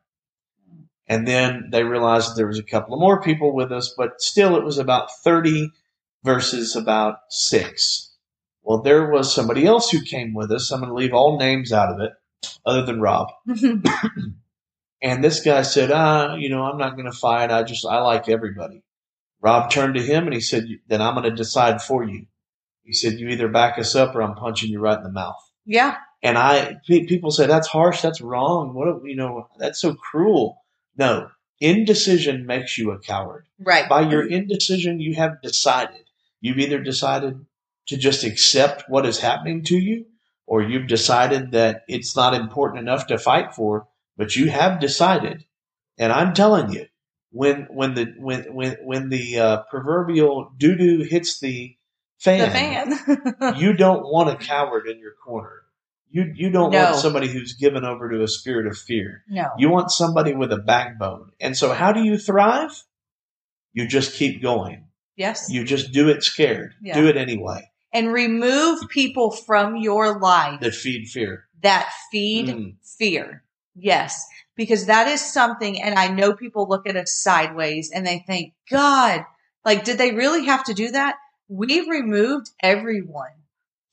And then they realized that there was a couple of more people with us, but still it was about 30 versus about six. Well, there was somebody else who came with us. I'm going to leave all names out of it, other than Rob. and this guy said, "Ah, you know, I'm not going to fight. I just I like everybody." Rob turned to him and he said, "Then I'm going to decide for you." He said, "You either back us up or I'm punching you right in the mouth." yeah. And I people say that's harsh, that's wrong. What you know, that's so cruel. No, indecision makes you a coward. Right. By your indecision, you have decided. You've either decided to just accept what is happening to you, or you've decided that it's not important enough to fight for, but you have decided. And I'm telling you, when when the when when when the uh, proverbial doo doo hits the fan, the fan. you don't want a coward in your corner. You you don't No. want somebody who's given over to a spirit of fear. no. You want somebody with a backbone. And so, how do you thrive? You just keep going. yes. You just do it scared. Yeah. Do it anyway. And remove people from your life That feed fear. that feed Mm. fear. Yes. Because that is something, and I know people look at us sideways and they think, God, like, did they really have to do that? We've removed everyone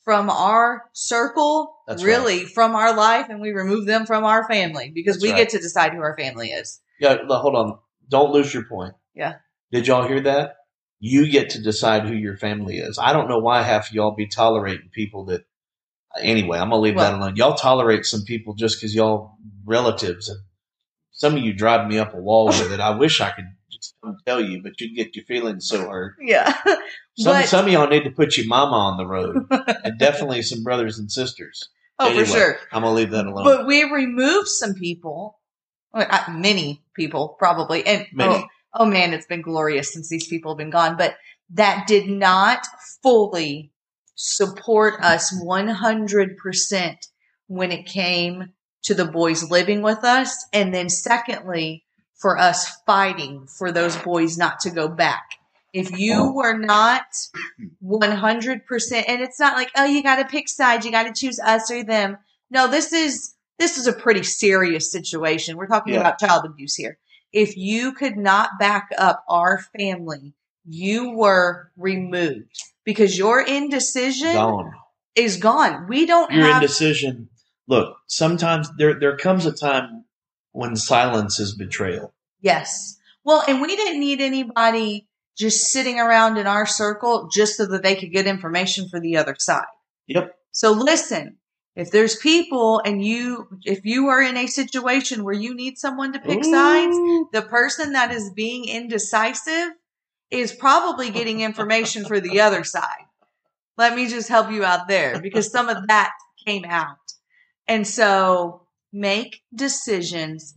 from our circle, That's really from our life, and we remove them from our family because That's we right. get to decide who our family is. Yeah, hold on. Don't lose your point. Yeah. Did y'all hear that? You get to decide who your family is. I don't know why half of y'all be tolerating people that. Anyway, I'm gonna leave that alone. Y'all tolerate some people just because y'all relatives, and some of you drive me up a wall with it. I wish I could just don't tell you, but you get your feelings so hurt. Yeah. Some But- some of y'all need to put your mama on the road, and definitely some brothers and sisters. oh, Anyway, for sure. I'm gonna leave that alone. But we removed some people, well, uh, many people probably, and Many. oh, oh man, it's been glorious since these people have been gone. But that did not fully support us 100% when it came to the boys living with us. And then secondly, for us fighting for those boys not to go back. If you oh. were not 100%, and it's not like, oh, you got to pick sides, you got to choose us or them. No, this is, this is a pretty serious situation. We're talking Yeah. about child abuse here. If you could not back up our family, you were removed because your indecision Gone. is gone. We don't Your have indecision. Look, sometimes there there comes a time when silence is betrayal. Yes. Well, and we didn't need anybody just sitting around in our circle just so that they could get information for the other side. Yep. So listen, if there's people and you, if you are in a situation where you need someone to pick sides, the person that is being indecisive is probably getting information for the other side. Let me just help you out there because some of that came out. And so make decisions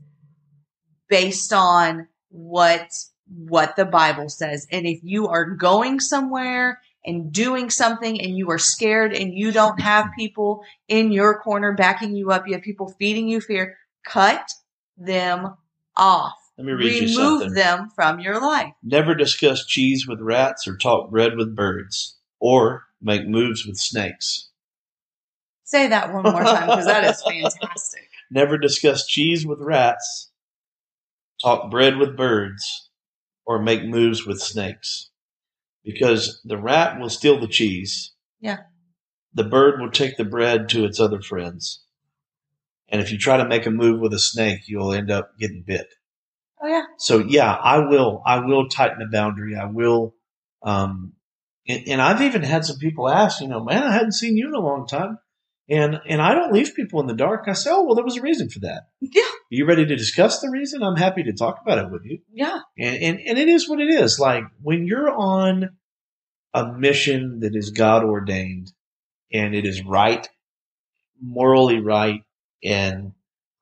based on what what the Bible says. And if you are going somewhere and doing something and you are scared and you don't have people in your corner backing you up, you have people feeding you fear, cut them off. Let me read you Remove something. them from your life. Never discuss cheese with rats or talk bread with birds or make moves with snakes. Say that one more time because that is fantastic. Never discuss cheese with rats, talk bread with birds, or make moves with snakes. Because the rat will steal the cheese. Yeah. The bird will take the bread to its other friends. And if you try to make a move with a snake, you'll end up getting bit. Oh yeah. So yeah, I will. I will tighten the boundary. I will. Um, and, and I've even had some people ask, you know, man, I hadn't seen you in a long time, and and I don't leave people in the dark. I say, oh well, there was a reason for that. Yeah. Are you ready to discuss the reason? I'm happy to talk about it with you. Yeah. And and and it is what it is. Like when you're on a mission that is God ordained, and it is right, morally right, and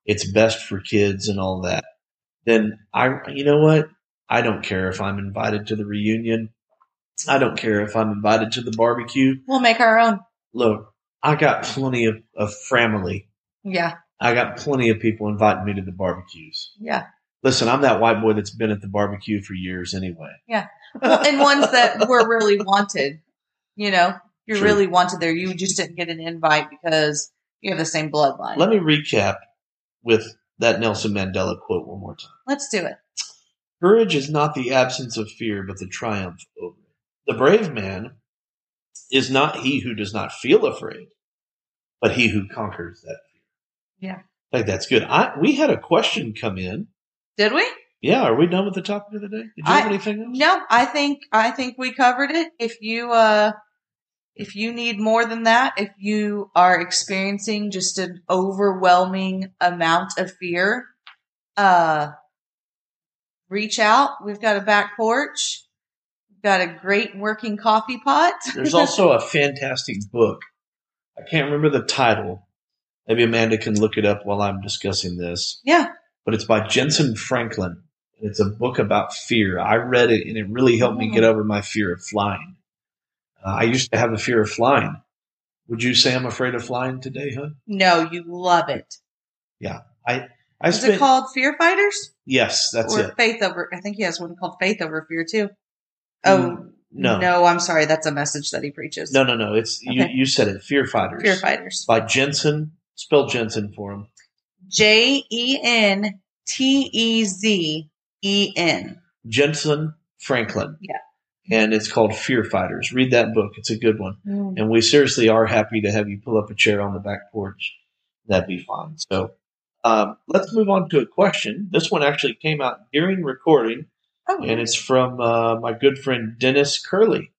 it's best for kids and all that then I, you know what? I don't care if I'm invited to the reunion. I don't care if I'm invited to the barbecue. We'll make our own. Look, I got plenty of, of family. Yeah. I got plenty of people inviting me to the barbecues. Yeah. Listen, I'm that white boy that's been at the barbecue for years anyway. Well, and ones that were really wanted. You know, you're True. really wanted there. You just didn't get an invite because you have the same bloodline. Let me recap with that Nelson Mandela quote one more time. Let's do it. Courage is not the absence of fear, but the triumph over it. The brave man is not he who does not feel afraid, but he who conquers that fear. Yeah. I think that's good. I, we had a question come in. Did we? Yeah, are we done with the topic of the day? Did you have anything else? No, I think I think we covered it. If you uh if you need more than that, if you are experiencing just an overwhelming amount of fear, uh reach out. We've got a back porch. Got a great working coffee pot. There's also a fantastic book. I can't remember the title. Maybe Amanda can look it up while I'm discussing this. yeah. But it's by Jentezen Franklin. It's a book about fear. I read it and it really helped me get over my fear of flying. Uh, I used to have a fear of flying. Would you say I'm afraid of flying today, huh? No, you love it. Yeah. I Is spent it called Fear Fighters? yes, that's or it. Faith Over I think he has one called Faith Over Fear too. Oh no. no, I'm sorry, that's a message that he preaches. No, no, no. It's you. Okay. You said it. Fear Fighters. Fear Fighters. by Jentezen. Spell Jentezen for him. J E N T E Z E N. Jentezen Franklin. Yeah. And it's called Fear Fighters. Read that book. It's a good one. Mm. And we seriously are happy to have you pull up a chair on the back porch. That'd be fun. So um, let's move on to a question. This one actually came out during recording, Oh, and it's from uh, my good friend Dennis Curley.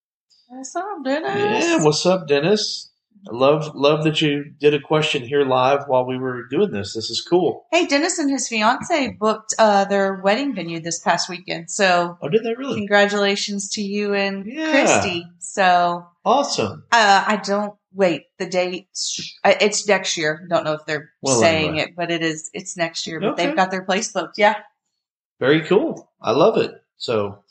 what's up, Dennis? Yeah, what's up, Dennis? I love love that you did a question here live while we were doing this. This is cool. hey, Dennis and his fiance booked uh, their wedding venue this past weekend. So Oh, did they really? congratulations to you and Yeah. Christy. So Awesome. uh, I don't wait the date. It's next year. Don't know if they're Well, saying anyway. it, but it is. It's next year. But Okay. they've got their place booked. Yeah. Very cool. I love it. So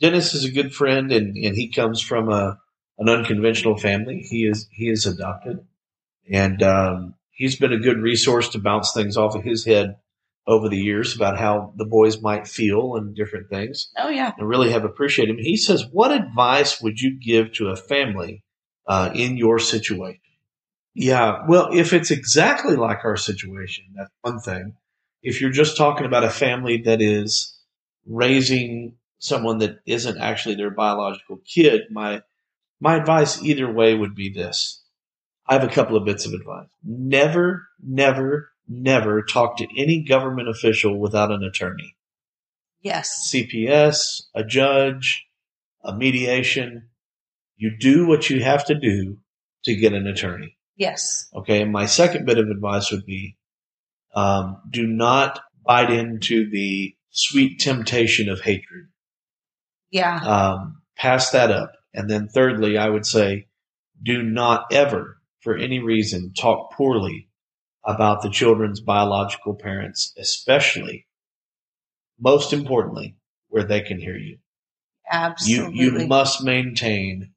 Dennis is a good friend and, and he comes from a an unconventional family. He is he is adopted. And um, he's been a good resource to bounce things off of his head over the years about how the boys might feel and different things. Oh yeah. and really have appreciated him. He says, "What advice would you give to a family uh, in your situation?" Yeah, well, if it's exactly like our situation, that's one thing. If you're just talking about a family that is raising someone that isn't actually their biological kid, my my advice either way would be this. I have a couple of bits of advice. Never, never, never talk to any government official without an attorney. Yes. CPS, a judge, a mediation. You do what you have to do to get an attorney. Yes. Okay. And my second bit of advice would be um, do not bite into the sweet temptation of hatred. Yeah. Um, pass that up. And then thirdly, I would say do not ever, for any reason, talk poorly about the children's biological parents, especially, most importantly, where they can hear you. Absolutely. you you must maintain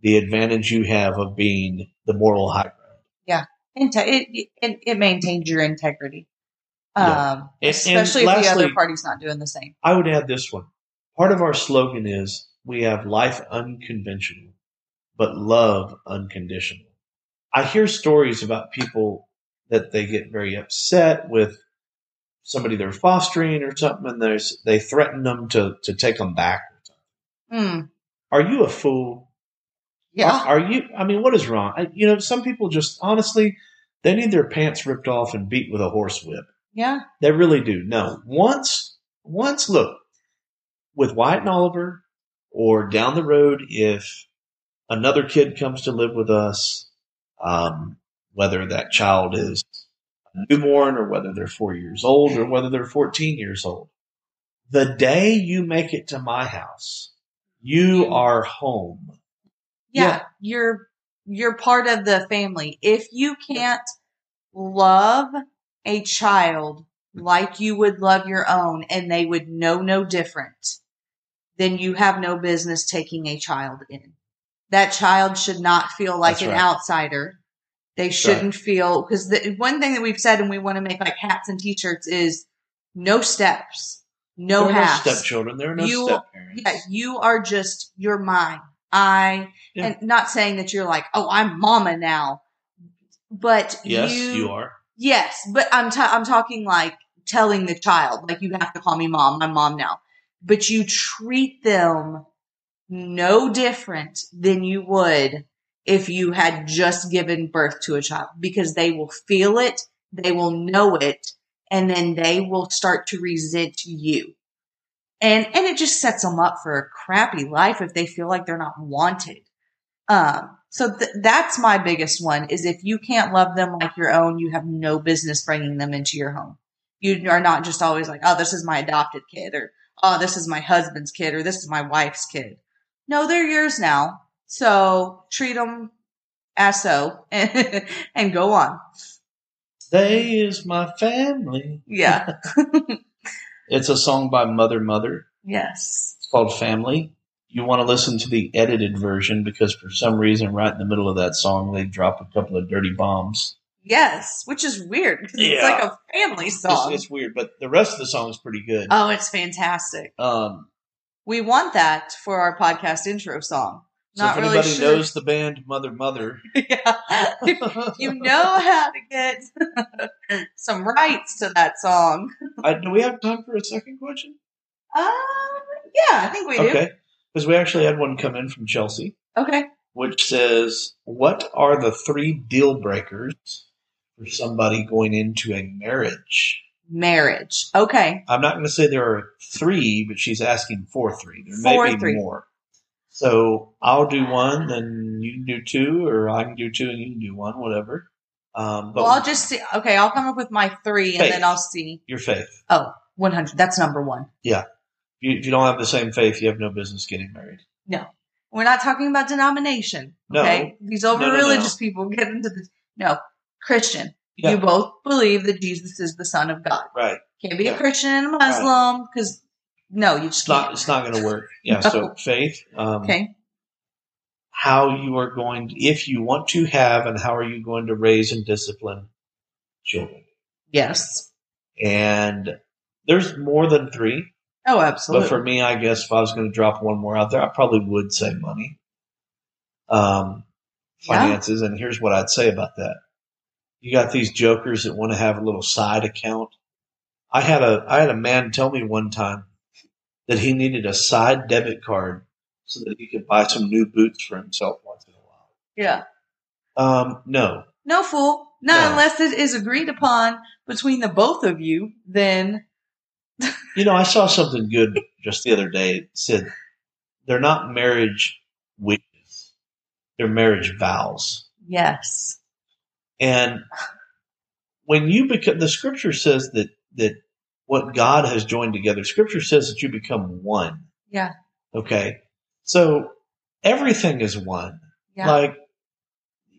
the advantage you have of being the moral high ground. Yeah. it, it, it maintains your integrity. Yeah. Um, And- and especially if the other party's not doing the same. I would add this one. Part of our slogan is we have life unconventional, but love unconditional. I hear stories about people that they get very upset with somebody they're fostering or something, and there's, they threaten them to, to take them back. Hmm. Are you a fool? Yeah. Are, are you? I mean, what is wrong? I, you know, some people just honestly, they need their pants ripped off and beat with a horse whip. Yeah. They really do. No, once, once, look, with Wyatt and Oliver, or down the road, if another kid comes to live with us, um, whether that child is newborn or whether they're four years old or whether they're 14 years old, the day you make it to my house, you are home. yeah. Yeah. You're, you're part of the family. If you can't love a child like you would love your own and they would know no different, then you have no business taking a child in. That child should not feel like That's an right. outsider. They shouldn't feel because the one thing that we've said and we want to make like hats and t-shirts is no steps, no there no stepchildren. There are no You- step parents. Yeah, you are just you're mine. I Yeah. and not saying that you're like, oh, I'm mama now, but Yes, you, you are. Yes, but I'm ta- I'm talking like telling the child like you have to call me mom. I'm mom now, but you treat them no different than you would if you had just given birth to a child because they will feel it, they will know it, and then they will start to resent you. And and it just sets them up for a crappy life if they feel like they're not wanted. Um, so th- that's my biggest one is if you can't love them like your own, you have no business bringing them into your home. You are not just always like, oh, this is my adopted kid or, oh, this is my husband's kid or this is my wife's kid. No, they're yours now. So treat them as so and, and go on. They is my family. Yeah. It's a song by Mother Mother. yes. It's called Family. You want to listen to the edited version because for some reason, right in the middle of that song, they drop a couple of dirty bombs. Yes. Which is weird because it's like a family song. it's weird, but the rest of the song is pretty good. oh, it's fantastic. Um, We want that for our podcast intro song. so Not if really anybody sure. knows the band Mother Mother, yeah. You know how to get some rights to that song. I, do we have time for a second question? Um, yeah, I think we do. Okay, because we actually had one come in from Chelsea, Okay. which says, "What are the three deal breakers for somebody going into a marriage?" Marriage. Okay. I'm not going to say there are three, but she's asking for three. There For may be three. more. So I'll do one, then you can do two, or I can do two and you can do one, whatever. Um, but Well, I'll just see. Okay, I'll come up with my three and then I'll see. your faith. Oh, 100. That's number one. If you, if you don't have the same faith, you have no business getting married. No. We're not talking about denomination. No. Okay. These over No, no, religious people get into this. No. Christian. Yeah. You both believe that Jesus is the Son of God. Right. Can't be Yeah. a Christian and a Muslim because, no, you just It's not. can't. It's not going to work. Yeah. So faith. Um, Okay. How you are going, to, if you want to have, and how are you going to raise and discipline children? Yes. And there's more than three. Oh, absolutely. But for me, I guess if I was going to drop one more out there, I probably would say money, um, Yeah. finances. And here's what I'd say about that: you got these jokers that want to have a little side account. I had a I had a man tell me one time that he needed a side debit card so that he could buy some new boots for himself once in a while. yeah. Um, no, No fool. Not No. unless it is agreed upon between the both of you, then you know, I saw something good just the other day. It said they're not marriage wishes; they're marriage vows. yes. And when you become, the scripture says that, that what God has joined together, scripture says that you become one. Yeah. Okay. So everything is one. Yeah. Like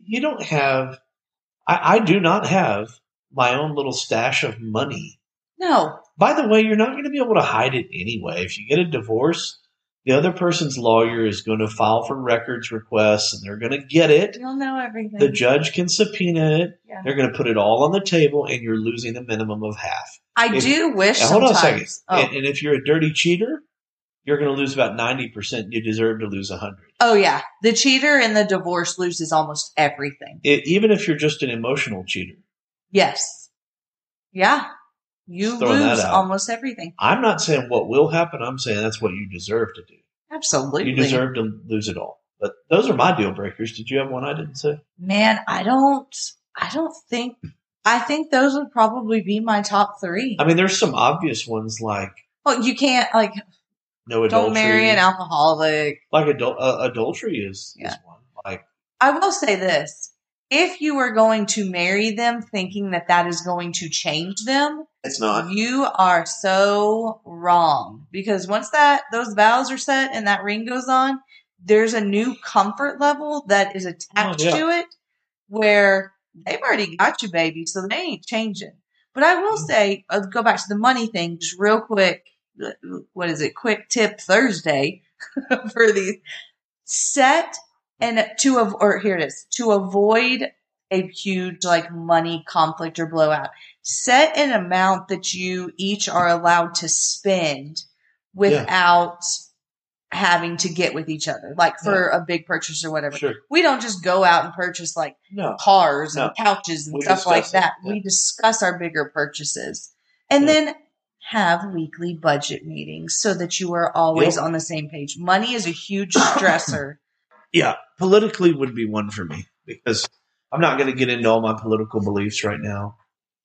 you don't have, I, I do not have my own little stash of money. no. By the way, you're not going to be able to hide it anyway. If you get a divorce, the other person's lawyer is going to file for records requests and they're going to get it. You'll know everything. The judge can subpoena it. Yeah. They're going to put it all on the table, and you're losing a minimum of half. I if- do wish hold on a second. Oh. And, and if you're a dirty cheater, you're going to lose about ninety percent. You deserve to lose a hundred. oh yeah. The cheater in the divorce loses almost everything. Even if you're just an emotional cheater, Yes. Yeah. You Just throwing that lose almost everything. I'm not saying what will happen. I'm saying that's what you deserve to do. Absolutely. You deserve to lose it all. But those are my deal breakers. Did you have one I didn't say? Man, I don't I don't think I think those would probably be my top three. I mean, there's some obvious ones like well, you can't like no adultery. don't marry an alcoholic. like adul- uh, adultery is, is one. Like I will say this. If you are going to marry them thinking that that is going to change them, it's not. you are so wrong. Because once that those vows are set and that ring goes on, there's a new comfort level that is attached Oh, yeah. to it where they've already got you, baby, so they ain't changing. But I will say, uh, go back to the money thing just real quick. What is it? Quick tip Thursday for these. Set and to av- or here it is to avoid a huge like money conflict or blowout. Set an amount that you each are allowed to spend without having to get with each other, like for a big purchase or whatever. Sure. We don't just go out and purchase like No. cars No. and couches and We stuff like it, that. yeah. We discuss our bigger purchases and Yeah. then have weekly budget meetings so that you are always Yep. on the same page. Money is a huge stressor. Yeah, politically would be one for me because I'm not going to get into all my political beliefs right now,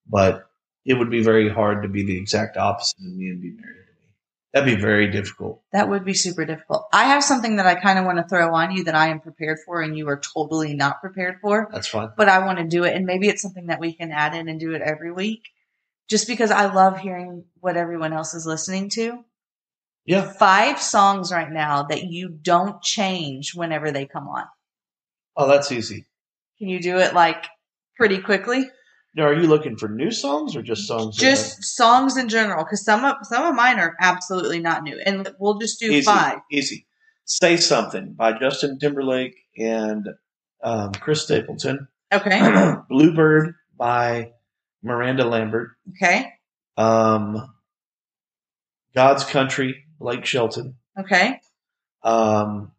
but it would be very hard to be the exact opposite of me and be married to me. That'd be very difficult. that would be super difficult. I have something that I kind of want to throw on you that I am prepared for and you are totally not prepared for, That's fine. but I want to do it. And maybe it's something that we can add in and do it every week just because I love hearing what everyone else is listening to. Yeah. Five songs right now that you don't change whenever they come on. Oh, that's easy. Can you do it like pretty quickly? Now, are you looking for new songs or just songs? Just songs in general, because some of some of mine are absolutely not new, and we'll just do easy, five. Easy. Say something by Justin Timberlake and um, Chris Stapleton. Okay, Bluebird by Miranda Lambert. okay, Um, God's Country, Blake Shelton. okay. Um,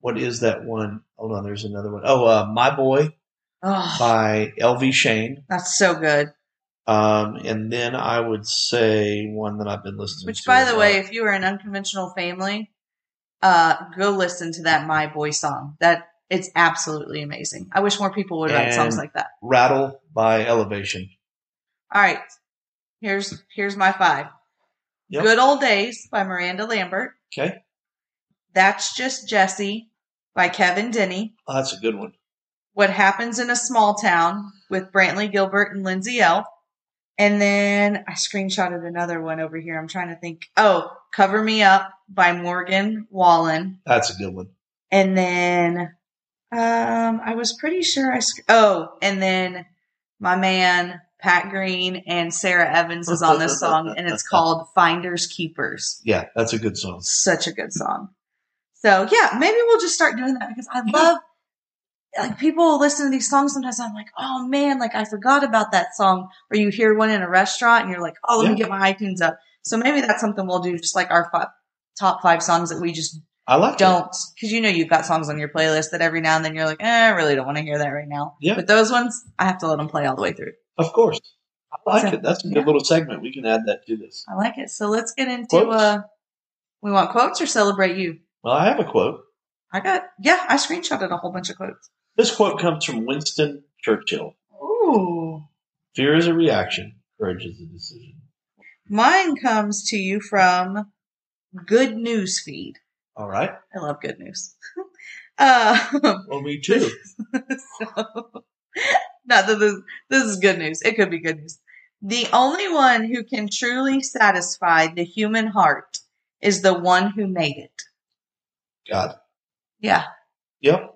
what is that one? Hold on, there's another one. Oh, uh, My Boy Oh, by Elvie Shane. that's so good. Um, and then I would say one that I've been listening Which, to. Which, by the lot. way, if you are an unconventional family, uh, go listen to that "My Boy" song. That it's absolutely amazing. I wish more people would write songs like that. Rattle by Elevation. All right, here's here's my five. Yep. "Good Old Days" by Miranda Lambert. Okay. "That's Just Jessie" by Kevin Denney. Oh, that's a good one. What Happens in a Small Town with Brantley Gilbert and Lindsay Ell. And then I screenshotted another one over here. I'm trying to think. Oh, Cover Me Up by Morgan Wallen. That's a good one. And then um I was pretty sure I sc- Oh, and then my man Pat Green and Sara Evans is on this song and it's called Finders Keepers. Yeah, that's a good song. Such a good song. So yeah, maybe we'll just start doing that because I love like people listen to these songs sometimes I'm like, oh man, like I forgot about that song. Or you hear one in a restaurant and you're like, oh, let me get my iTunes up. So maybe that's something we'll do, just like our five, top five songs that we just I like don't, because you know you've got songs on your playlist that every now and then you're like, eh, I really don't want to hear that right now. Yeah. But those ones, I have to let them play all the way through. Of course. I like So, it. That's a good yeah. little segment. We can add that to this. I like it. So let's get into, Quotes? uh, we want quotes or celebrate you? Well, I have a quote. I got, yeah, I screenshotted a whole bunch of quotes. This quote comes from Winston Churchill. Ooh. Fear is a reaction, courage is a decision. Mine comes to you from Good News Feed. All right. I love good news. uh, Well, me too. so, not that this, this is good news. It could be good news. The only one who can truly satisfy the human heart is the one who made it. God. Yeah, Yep.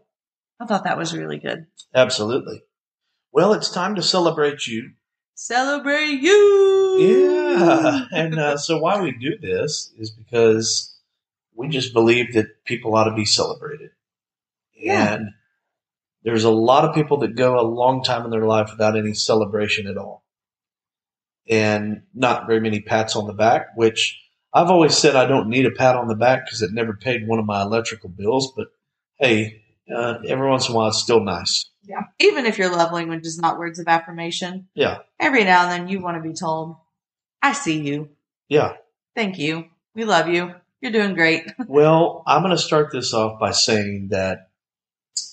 I thought that was really good. Absolutely. Well, it's time to celebrate you. Celebrate you. Yeah. And uh, so, why we do this is because we just believe that people ought to be celebrated. Yeah. And there's a lot of people that go a long time in their life without any celebration at all. And not very many pats on the back, which I've always said I don't need a pat on the back because it never paid one of my electrical bills. But hey, uh, every once in a while, it's still nice. Yeah. Even if your love language is not words of affirmation, Yeah. every now and then you want to be told, I see you. Yeah. Thank you. We love you. You're doing great. Well, I'm going to start this off by saying that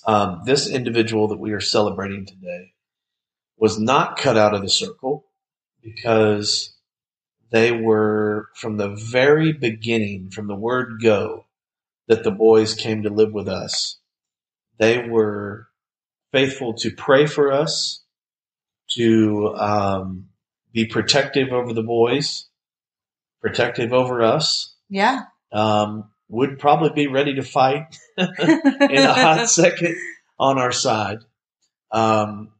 um, this individual that we are celebrating today was not cut out of the circle because they were from the very beginning, from the word go, that the boys came to live with us. They were faithful to pray for us, to um, be protective over the boys, protective over us Yeah. um, would probably be ready to fight in a hot second on our side. Um,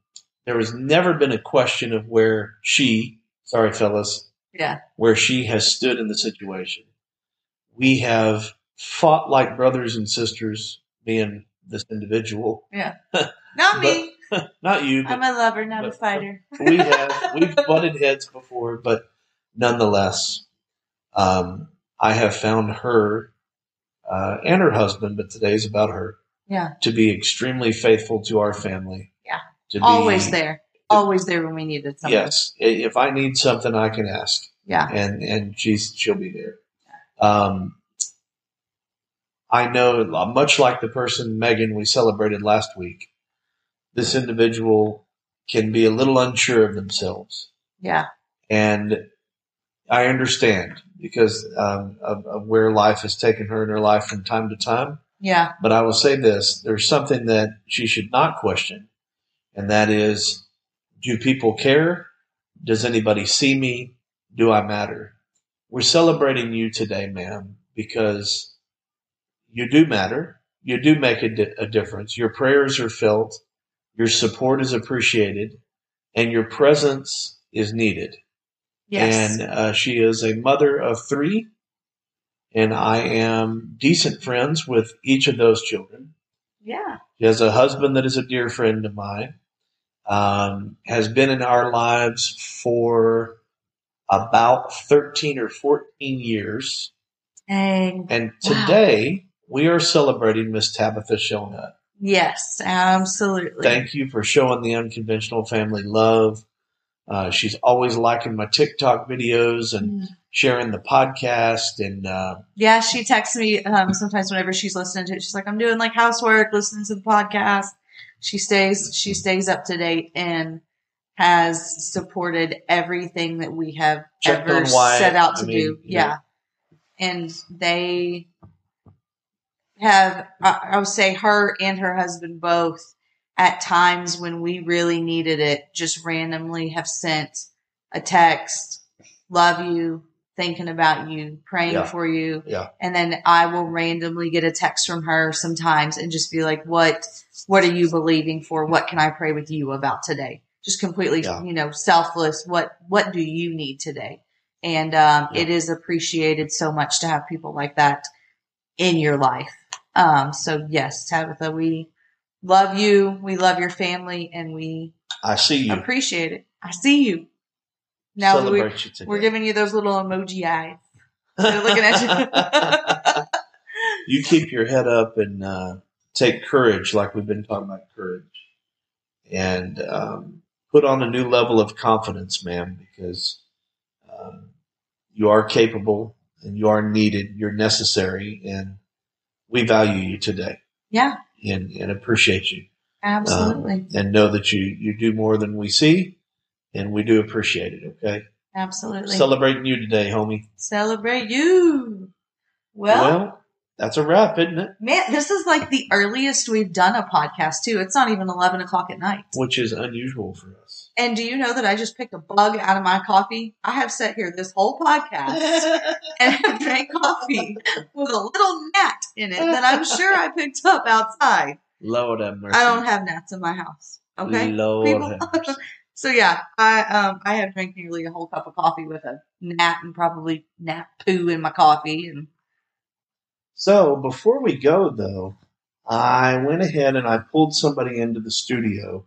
there has never been a question of where she sorry, fellas, Yeah. where she has stood in the situation. We have fought like brothers and sisters, me and this individual. Yeah, Not me. Not you, I'm a lover, not a fighter. we have we've butted heads before, but nonetheless, um, I have found her uh, and her husband, but today's about her, Yeah. to be extremely faithful to our family. Yeah. to be, Always there. Always there when we needed something. Yes, if I need something, I can ask, Yeah. and and she's she'll be there. Um, I know, much like the person Megan we celebrated last week, this individual can be a little unsure of themselves. Yeah. and I understand because um, of, of where life has taken her in her life from time to time. Yeah. But I will say this: there's something that she should not question, and that is, do people care? Does anybody see me? Do I matter? We're celebrating you today, ma'am, because you do matter. You do make a, di- a difference. Your prayers are felt. Your support is appreciated, and your presence is needed. Yes. And uh, she is a mother of three, and I am decent friends with each of those children. yeah. She has a husband that is a dear friend of mine, um, has been in our lives for about 13 or 14 years. Dang. And Wow. today we are celebrating Miss Tabitha Shellnut. Yes, absolutely. Thank you for showing the unconventional family love. Uh, she's always liking my TikTok videos and Mm. sharing the podcast. And uh, Yeah, she texts me um, sometimes whenever she's listening to it. She's like, "I'm doing like housework, listening to the podcast." She stays she stays up to date and has supported everything that we have Checked ever set out to I mean, do. know. Yeah, and they have I, I would say her and her husband both at times when we really needed it just randomly have sent a text love you thinking about you praying Yeah. for you Yeah. and then i will randomly get a text from her sometimes and just be like what what are you believing for what can i pray with you about today just completely Yeah. you know selfless what what do you need today and um, it is appreciated so much to have people like that in your life um, so yes tabitha we love you. We love your family and we I see you. appreciate it. I see you. Now we, we're giving you those little emoji eyes. They're looking at you. you keep your head up and uh, take courage, like we've been talking about courage, and um, put on a new level of confidence, ma'am, because um, you are capable and you are needed. You're necessary, and we value you today. Yeah and, and appreciate you, absolutely um, and know that you you do more than we see, and we do appreciate it. Okay, absolutely celebrating you today, homie. celebrate you well, well that's a wrap, isn't it? man this is like the earliest we've done a podcast too it's not even 11 o'clock at night Which is unusual for us. And do you know that i just picked a bug out of my coffee i have sat here this whole podcast and have drank coffee with a little gnat in it that i'm sure i picked up outside Lord have mercy. i don't have gnats in my house okay Lord people. have mercy. So yeah, I um I have drank nearly a whole cup of coffee with a gnat and probably gnat poo in my coffee and So before we go, though, I went ahead and I pulled somebody into the studio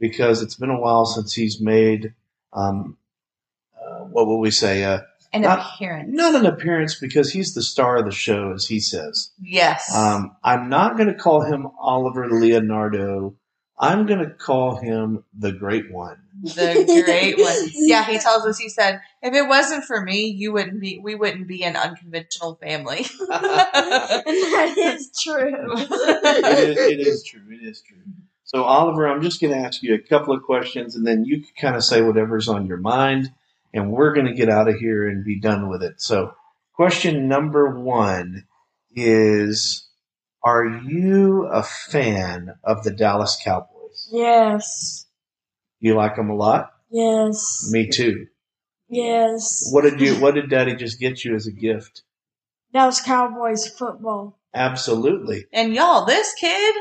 because it's been a while since he's made, um, uh, what will we say? Uh, an Not- appearance. not an appearance because he's the star of the show, as he says. Yes. Um, I'm not going to call him Oliver Leonardo. I'm going to call him the Great One. the great one. Yeah, he tells us. He said, "If it wasn't for me, you wouldn't be. We wouldn't be an unconventional family." that is true. it, is, it is true. It is true. So, Oliver, I'm just going to ask you a couple of questions, and then you can kind of say whatever's on your mind, and we're going to get out of here and be done with it. So, question number one is Are you a fan of the Dallas Cowboys? yes. You like them a lot? Yes. Me too. Yes. What did you? What did Daddy just get you as a gift? Dallas Cowboys football. Absolutely. and y'all, this kid,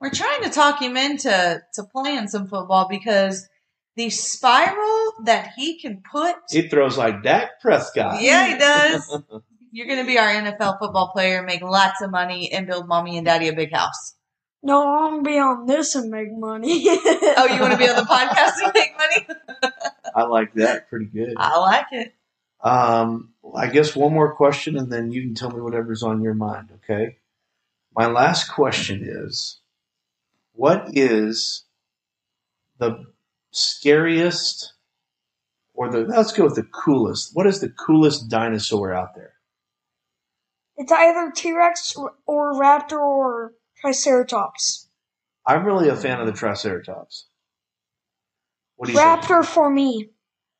we're trying to talk him into to playing some football because the spiral that he can put. He throws like Dak Prescott. Yeah, he does. You're going to be our NFL football player, make lots of money, and build mommy and daddy a big house. No, I want to be on this and make money. Oh, you want to be on the podcast and make money? I like that. Pretty good. I like it. Um, I guess one more question, and then you can tell me whatever's on your mind. Okay. My last question is, what is the scariest, or the let's go with the coolest. What is the coolest dinosaur out there? It's either T Rex or Raptor or Triceratops. I'm really a fan of the Triceratops. What do you think? Raptor for me.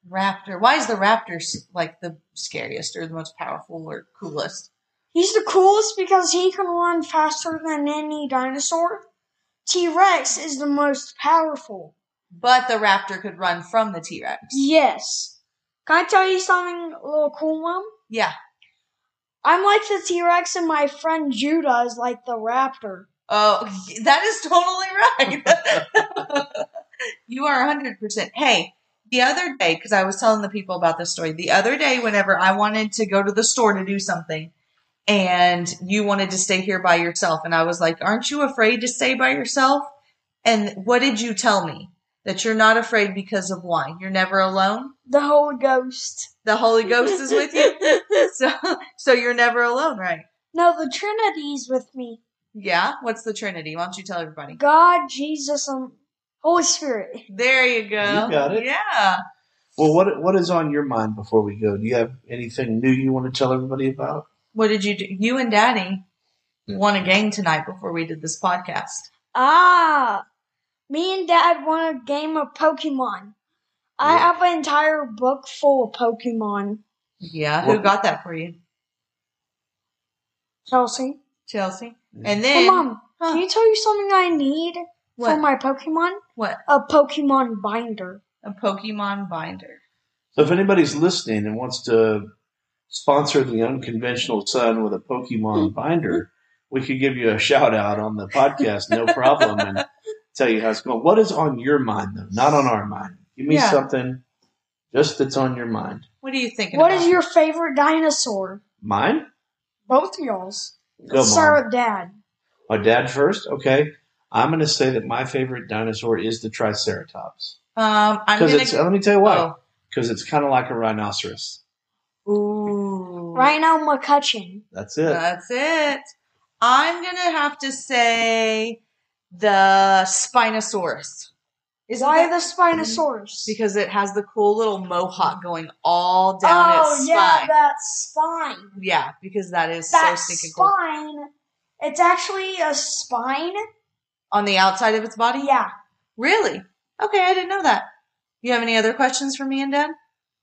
Raptor. Why is the raptor like the scariest or the most powerful or coolest? He's the coolest because he can run faster than any dinosaur. T Rex is the most powerful. But the raptor could run from the T Rex. Yes. Can I tell you something a little cool, Mom? Yeah. I'm like the T Rex, and my friend Judah is like the raptor. Oh, that is totally right. you are 100%. Hey, the other day, because I was telling the people about this story, the other day, whenever I wanted to go to the store to do something, and you wanted to stay here by yourself, and I was like, Aren't you afraid to stay by yourself? And what did you tell me? That you're not afraid because of why? You're never alone? The Holy Ghost. The Holy Ghost is with you? So, so you're never alone, right? no, the Trinity's with me. Yeah? What's the Trinity? Why don't you tell everybody? God, Jesus, and Holy Spirit. There you go. You got it. Yeah. Well, what what is on your mind before we go? Do you have anything new you want to tell everybody about? What did you do? You and Daddy won a game tonight before we did this podcast. Ah, me and Dad won a game of Pokemon. I Yeah. have an entire book full of Pokemon. Yeah. Who What- got that for you? Chelsea. Chelsea. And Hey, then Mom, Huh. can you tell you something I need what? for my Pokemon? what? A Pokemon binder. A Pokemon binder. So if anybody's listening and wants to sponsor the unconventional son with a Pokemon binder, we could give you a shout out on the podcast, no problem, and tell you how it's going. What is on your mind though? Not on our mind. Give me Yeah. something just that's on your mind. What are you thinking? What about? is your favorite dinosaur? Mine? Both of y'all's. Go, Let's start with Dad. My dad first? Okay. I'm going to say that my favorite dinosaur is the Triceratops. Um, I'm Because gonna. it's, let me tell you why. oh. Because it's kind of like a rhinoceros. Ooh. Rhino McCutchen. That's it. That's it. I'm gonna have to say the Spinosaurus. Isn't Why that- the Spinosaurus? Because it has the cool little mohawk going all down oh its yeah, spine. that spine. Yeah, because that is That so stinking cool. spine. It's actually a spine. On the outside of its body? Yeah. Really? Okay, I didn't know that. You have any other questions for me and Dad?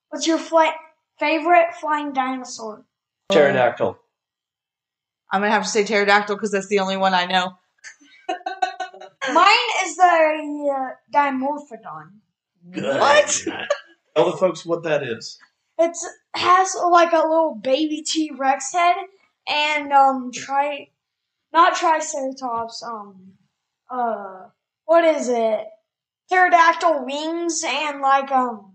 What's your fly- favorite flying dinosaur? Pterodactyl. I'm gonna have to say pterodactyl because that's the only one I know. Mine is the uh, Dimorphodon. What? Tell the folks what that is. It has like a little baby T Rex head and um tri not Triceratops um uh what is it? Pterodactyl wings and like um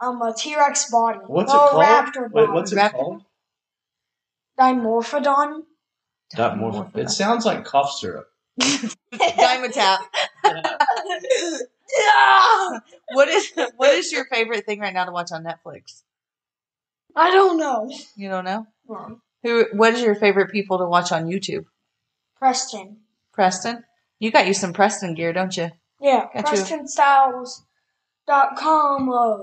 um a T Rex body. What's Oh, it called? Raptor Wait, what's it Raptor? called? Dimorphodon. Not more. It sounds like cough syrup. Dimetapp. Yeah! what is what is your favorite thing right now to watch on Netflix? I don't know. You don't know? Who what is your favorite people to watch on YouTube? Preston. Preston? You got you some Preston gear, don't you? Yeah, Got you. PrestonStyles.com. Uh,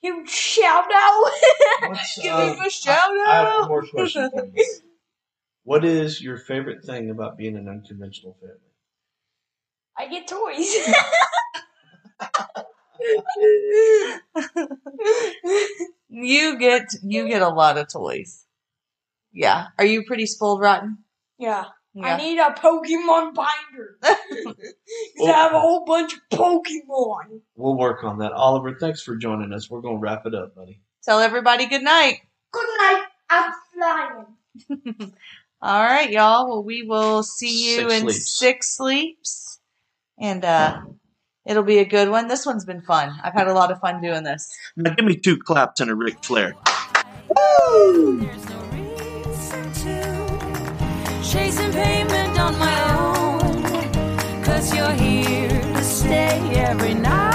huge shout out. Give uh, him a shout I, I have out. more question for you. What is your favorite thing about being an unconventional family? I get toys. you get you get a lot of toys. Yeah. Are you pretty spoiled rotten? yeah. I need a Pokemon binder. Because I have a whole bunch of Pokemon. We'll work on that. Oliver, thanks for joining us. We're going to wrap it up, buddy. Tell everybody good night. Good night. I'm flying. All right, y'all. Well, we will see you Six in sleeps. six sleeps. And uh It'll be a good one. This one's been fun. I've had a lot of fun doing this. Now give me two claps and a Ric Flair. There's every night.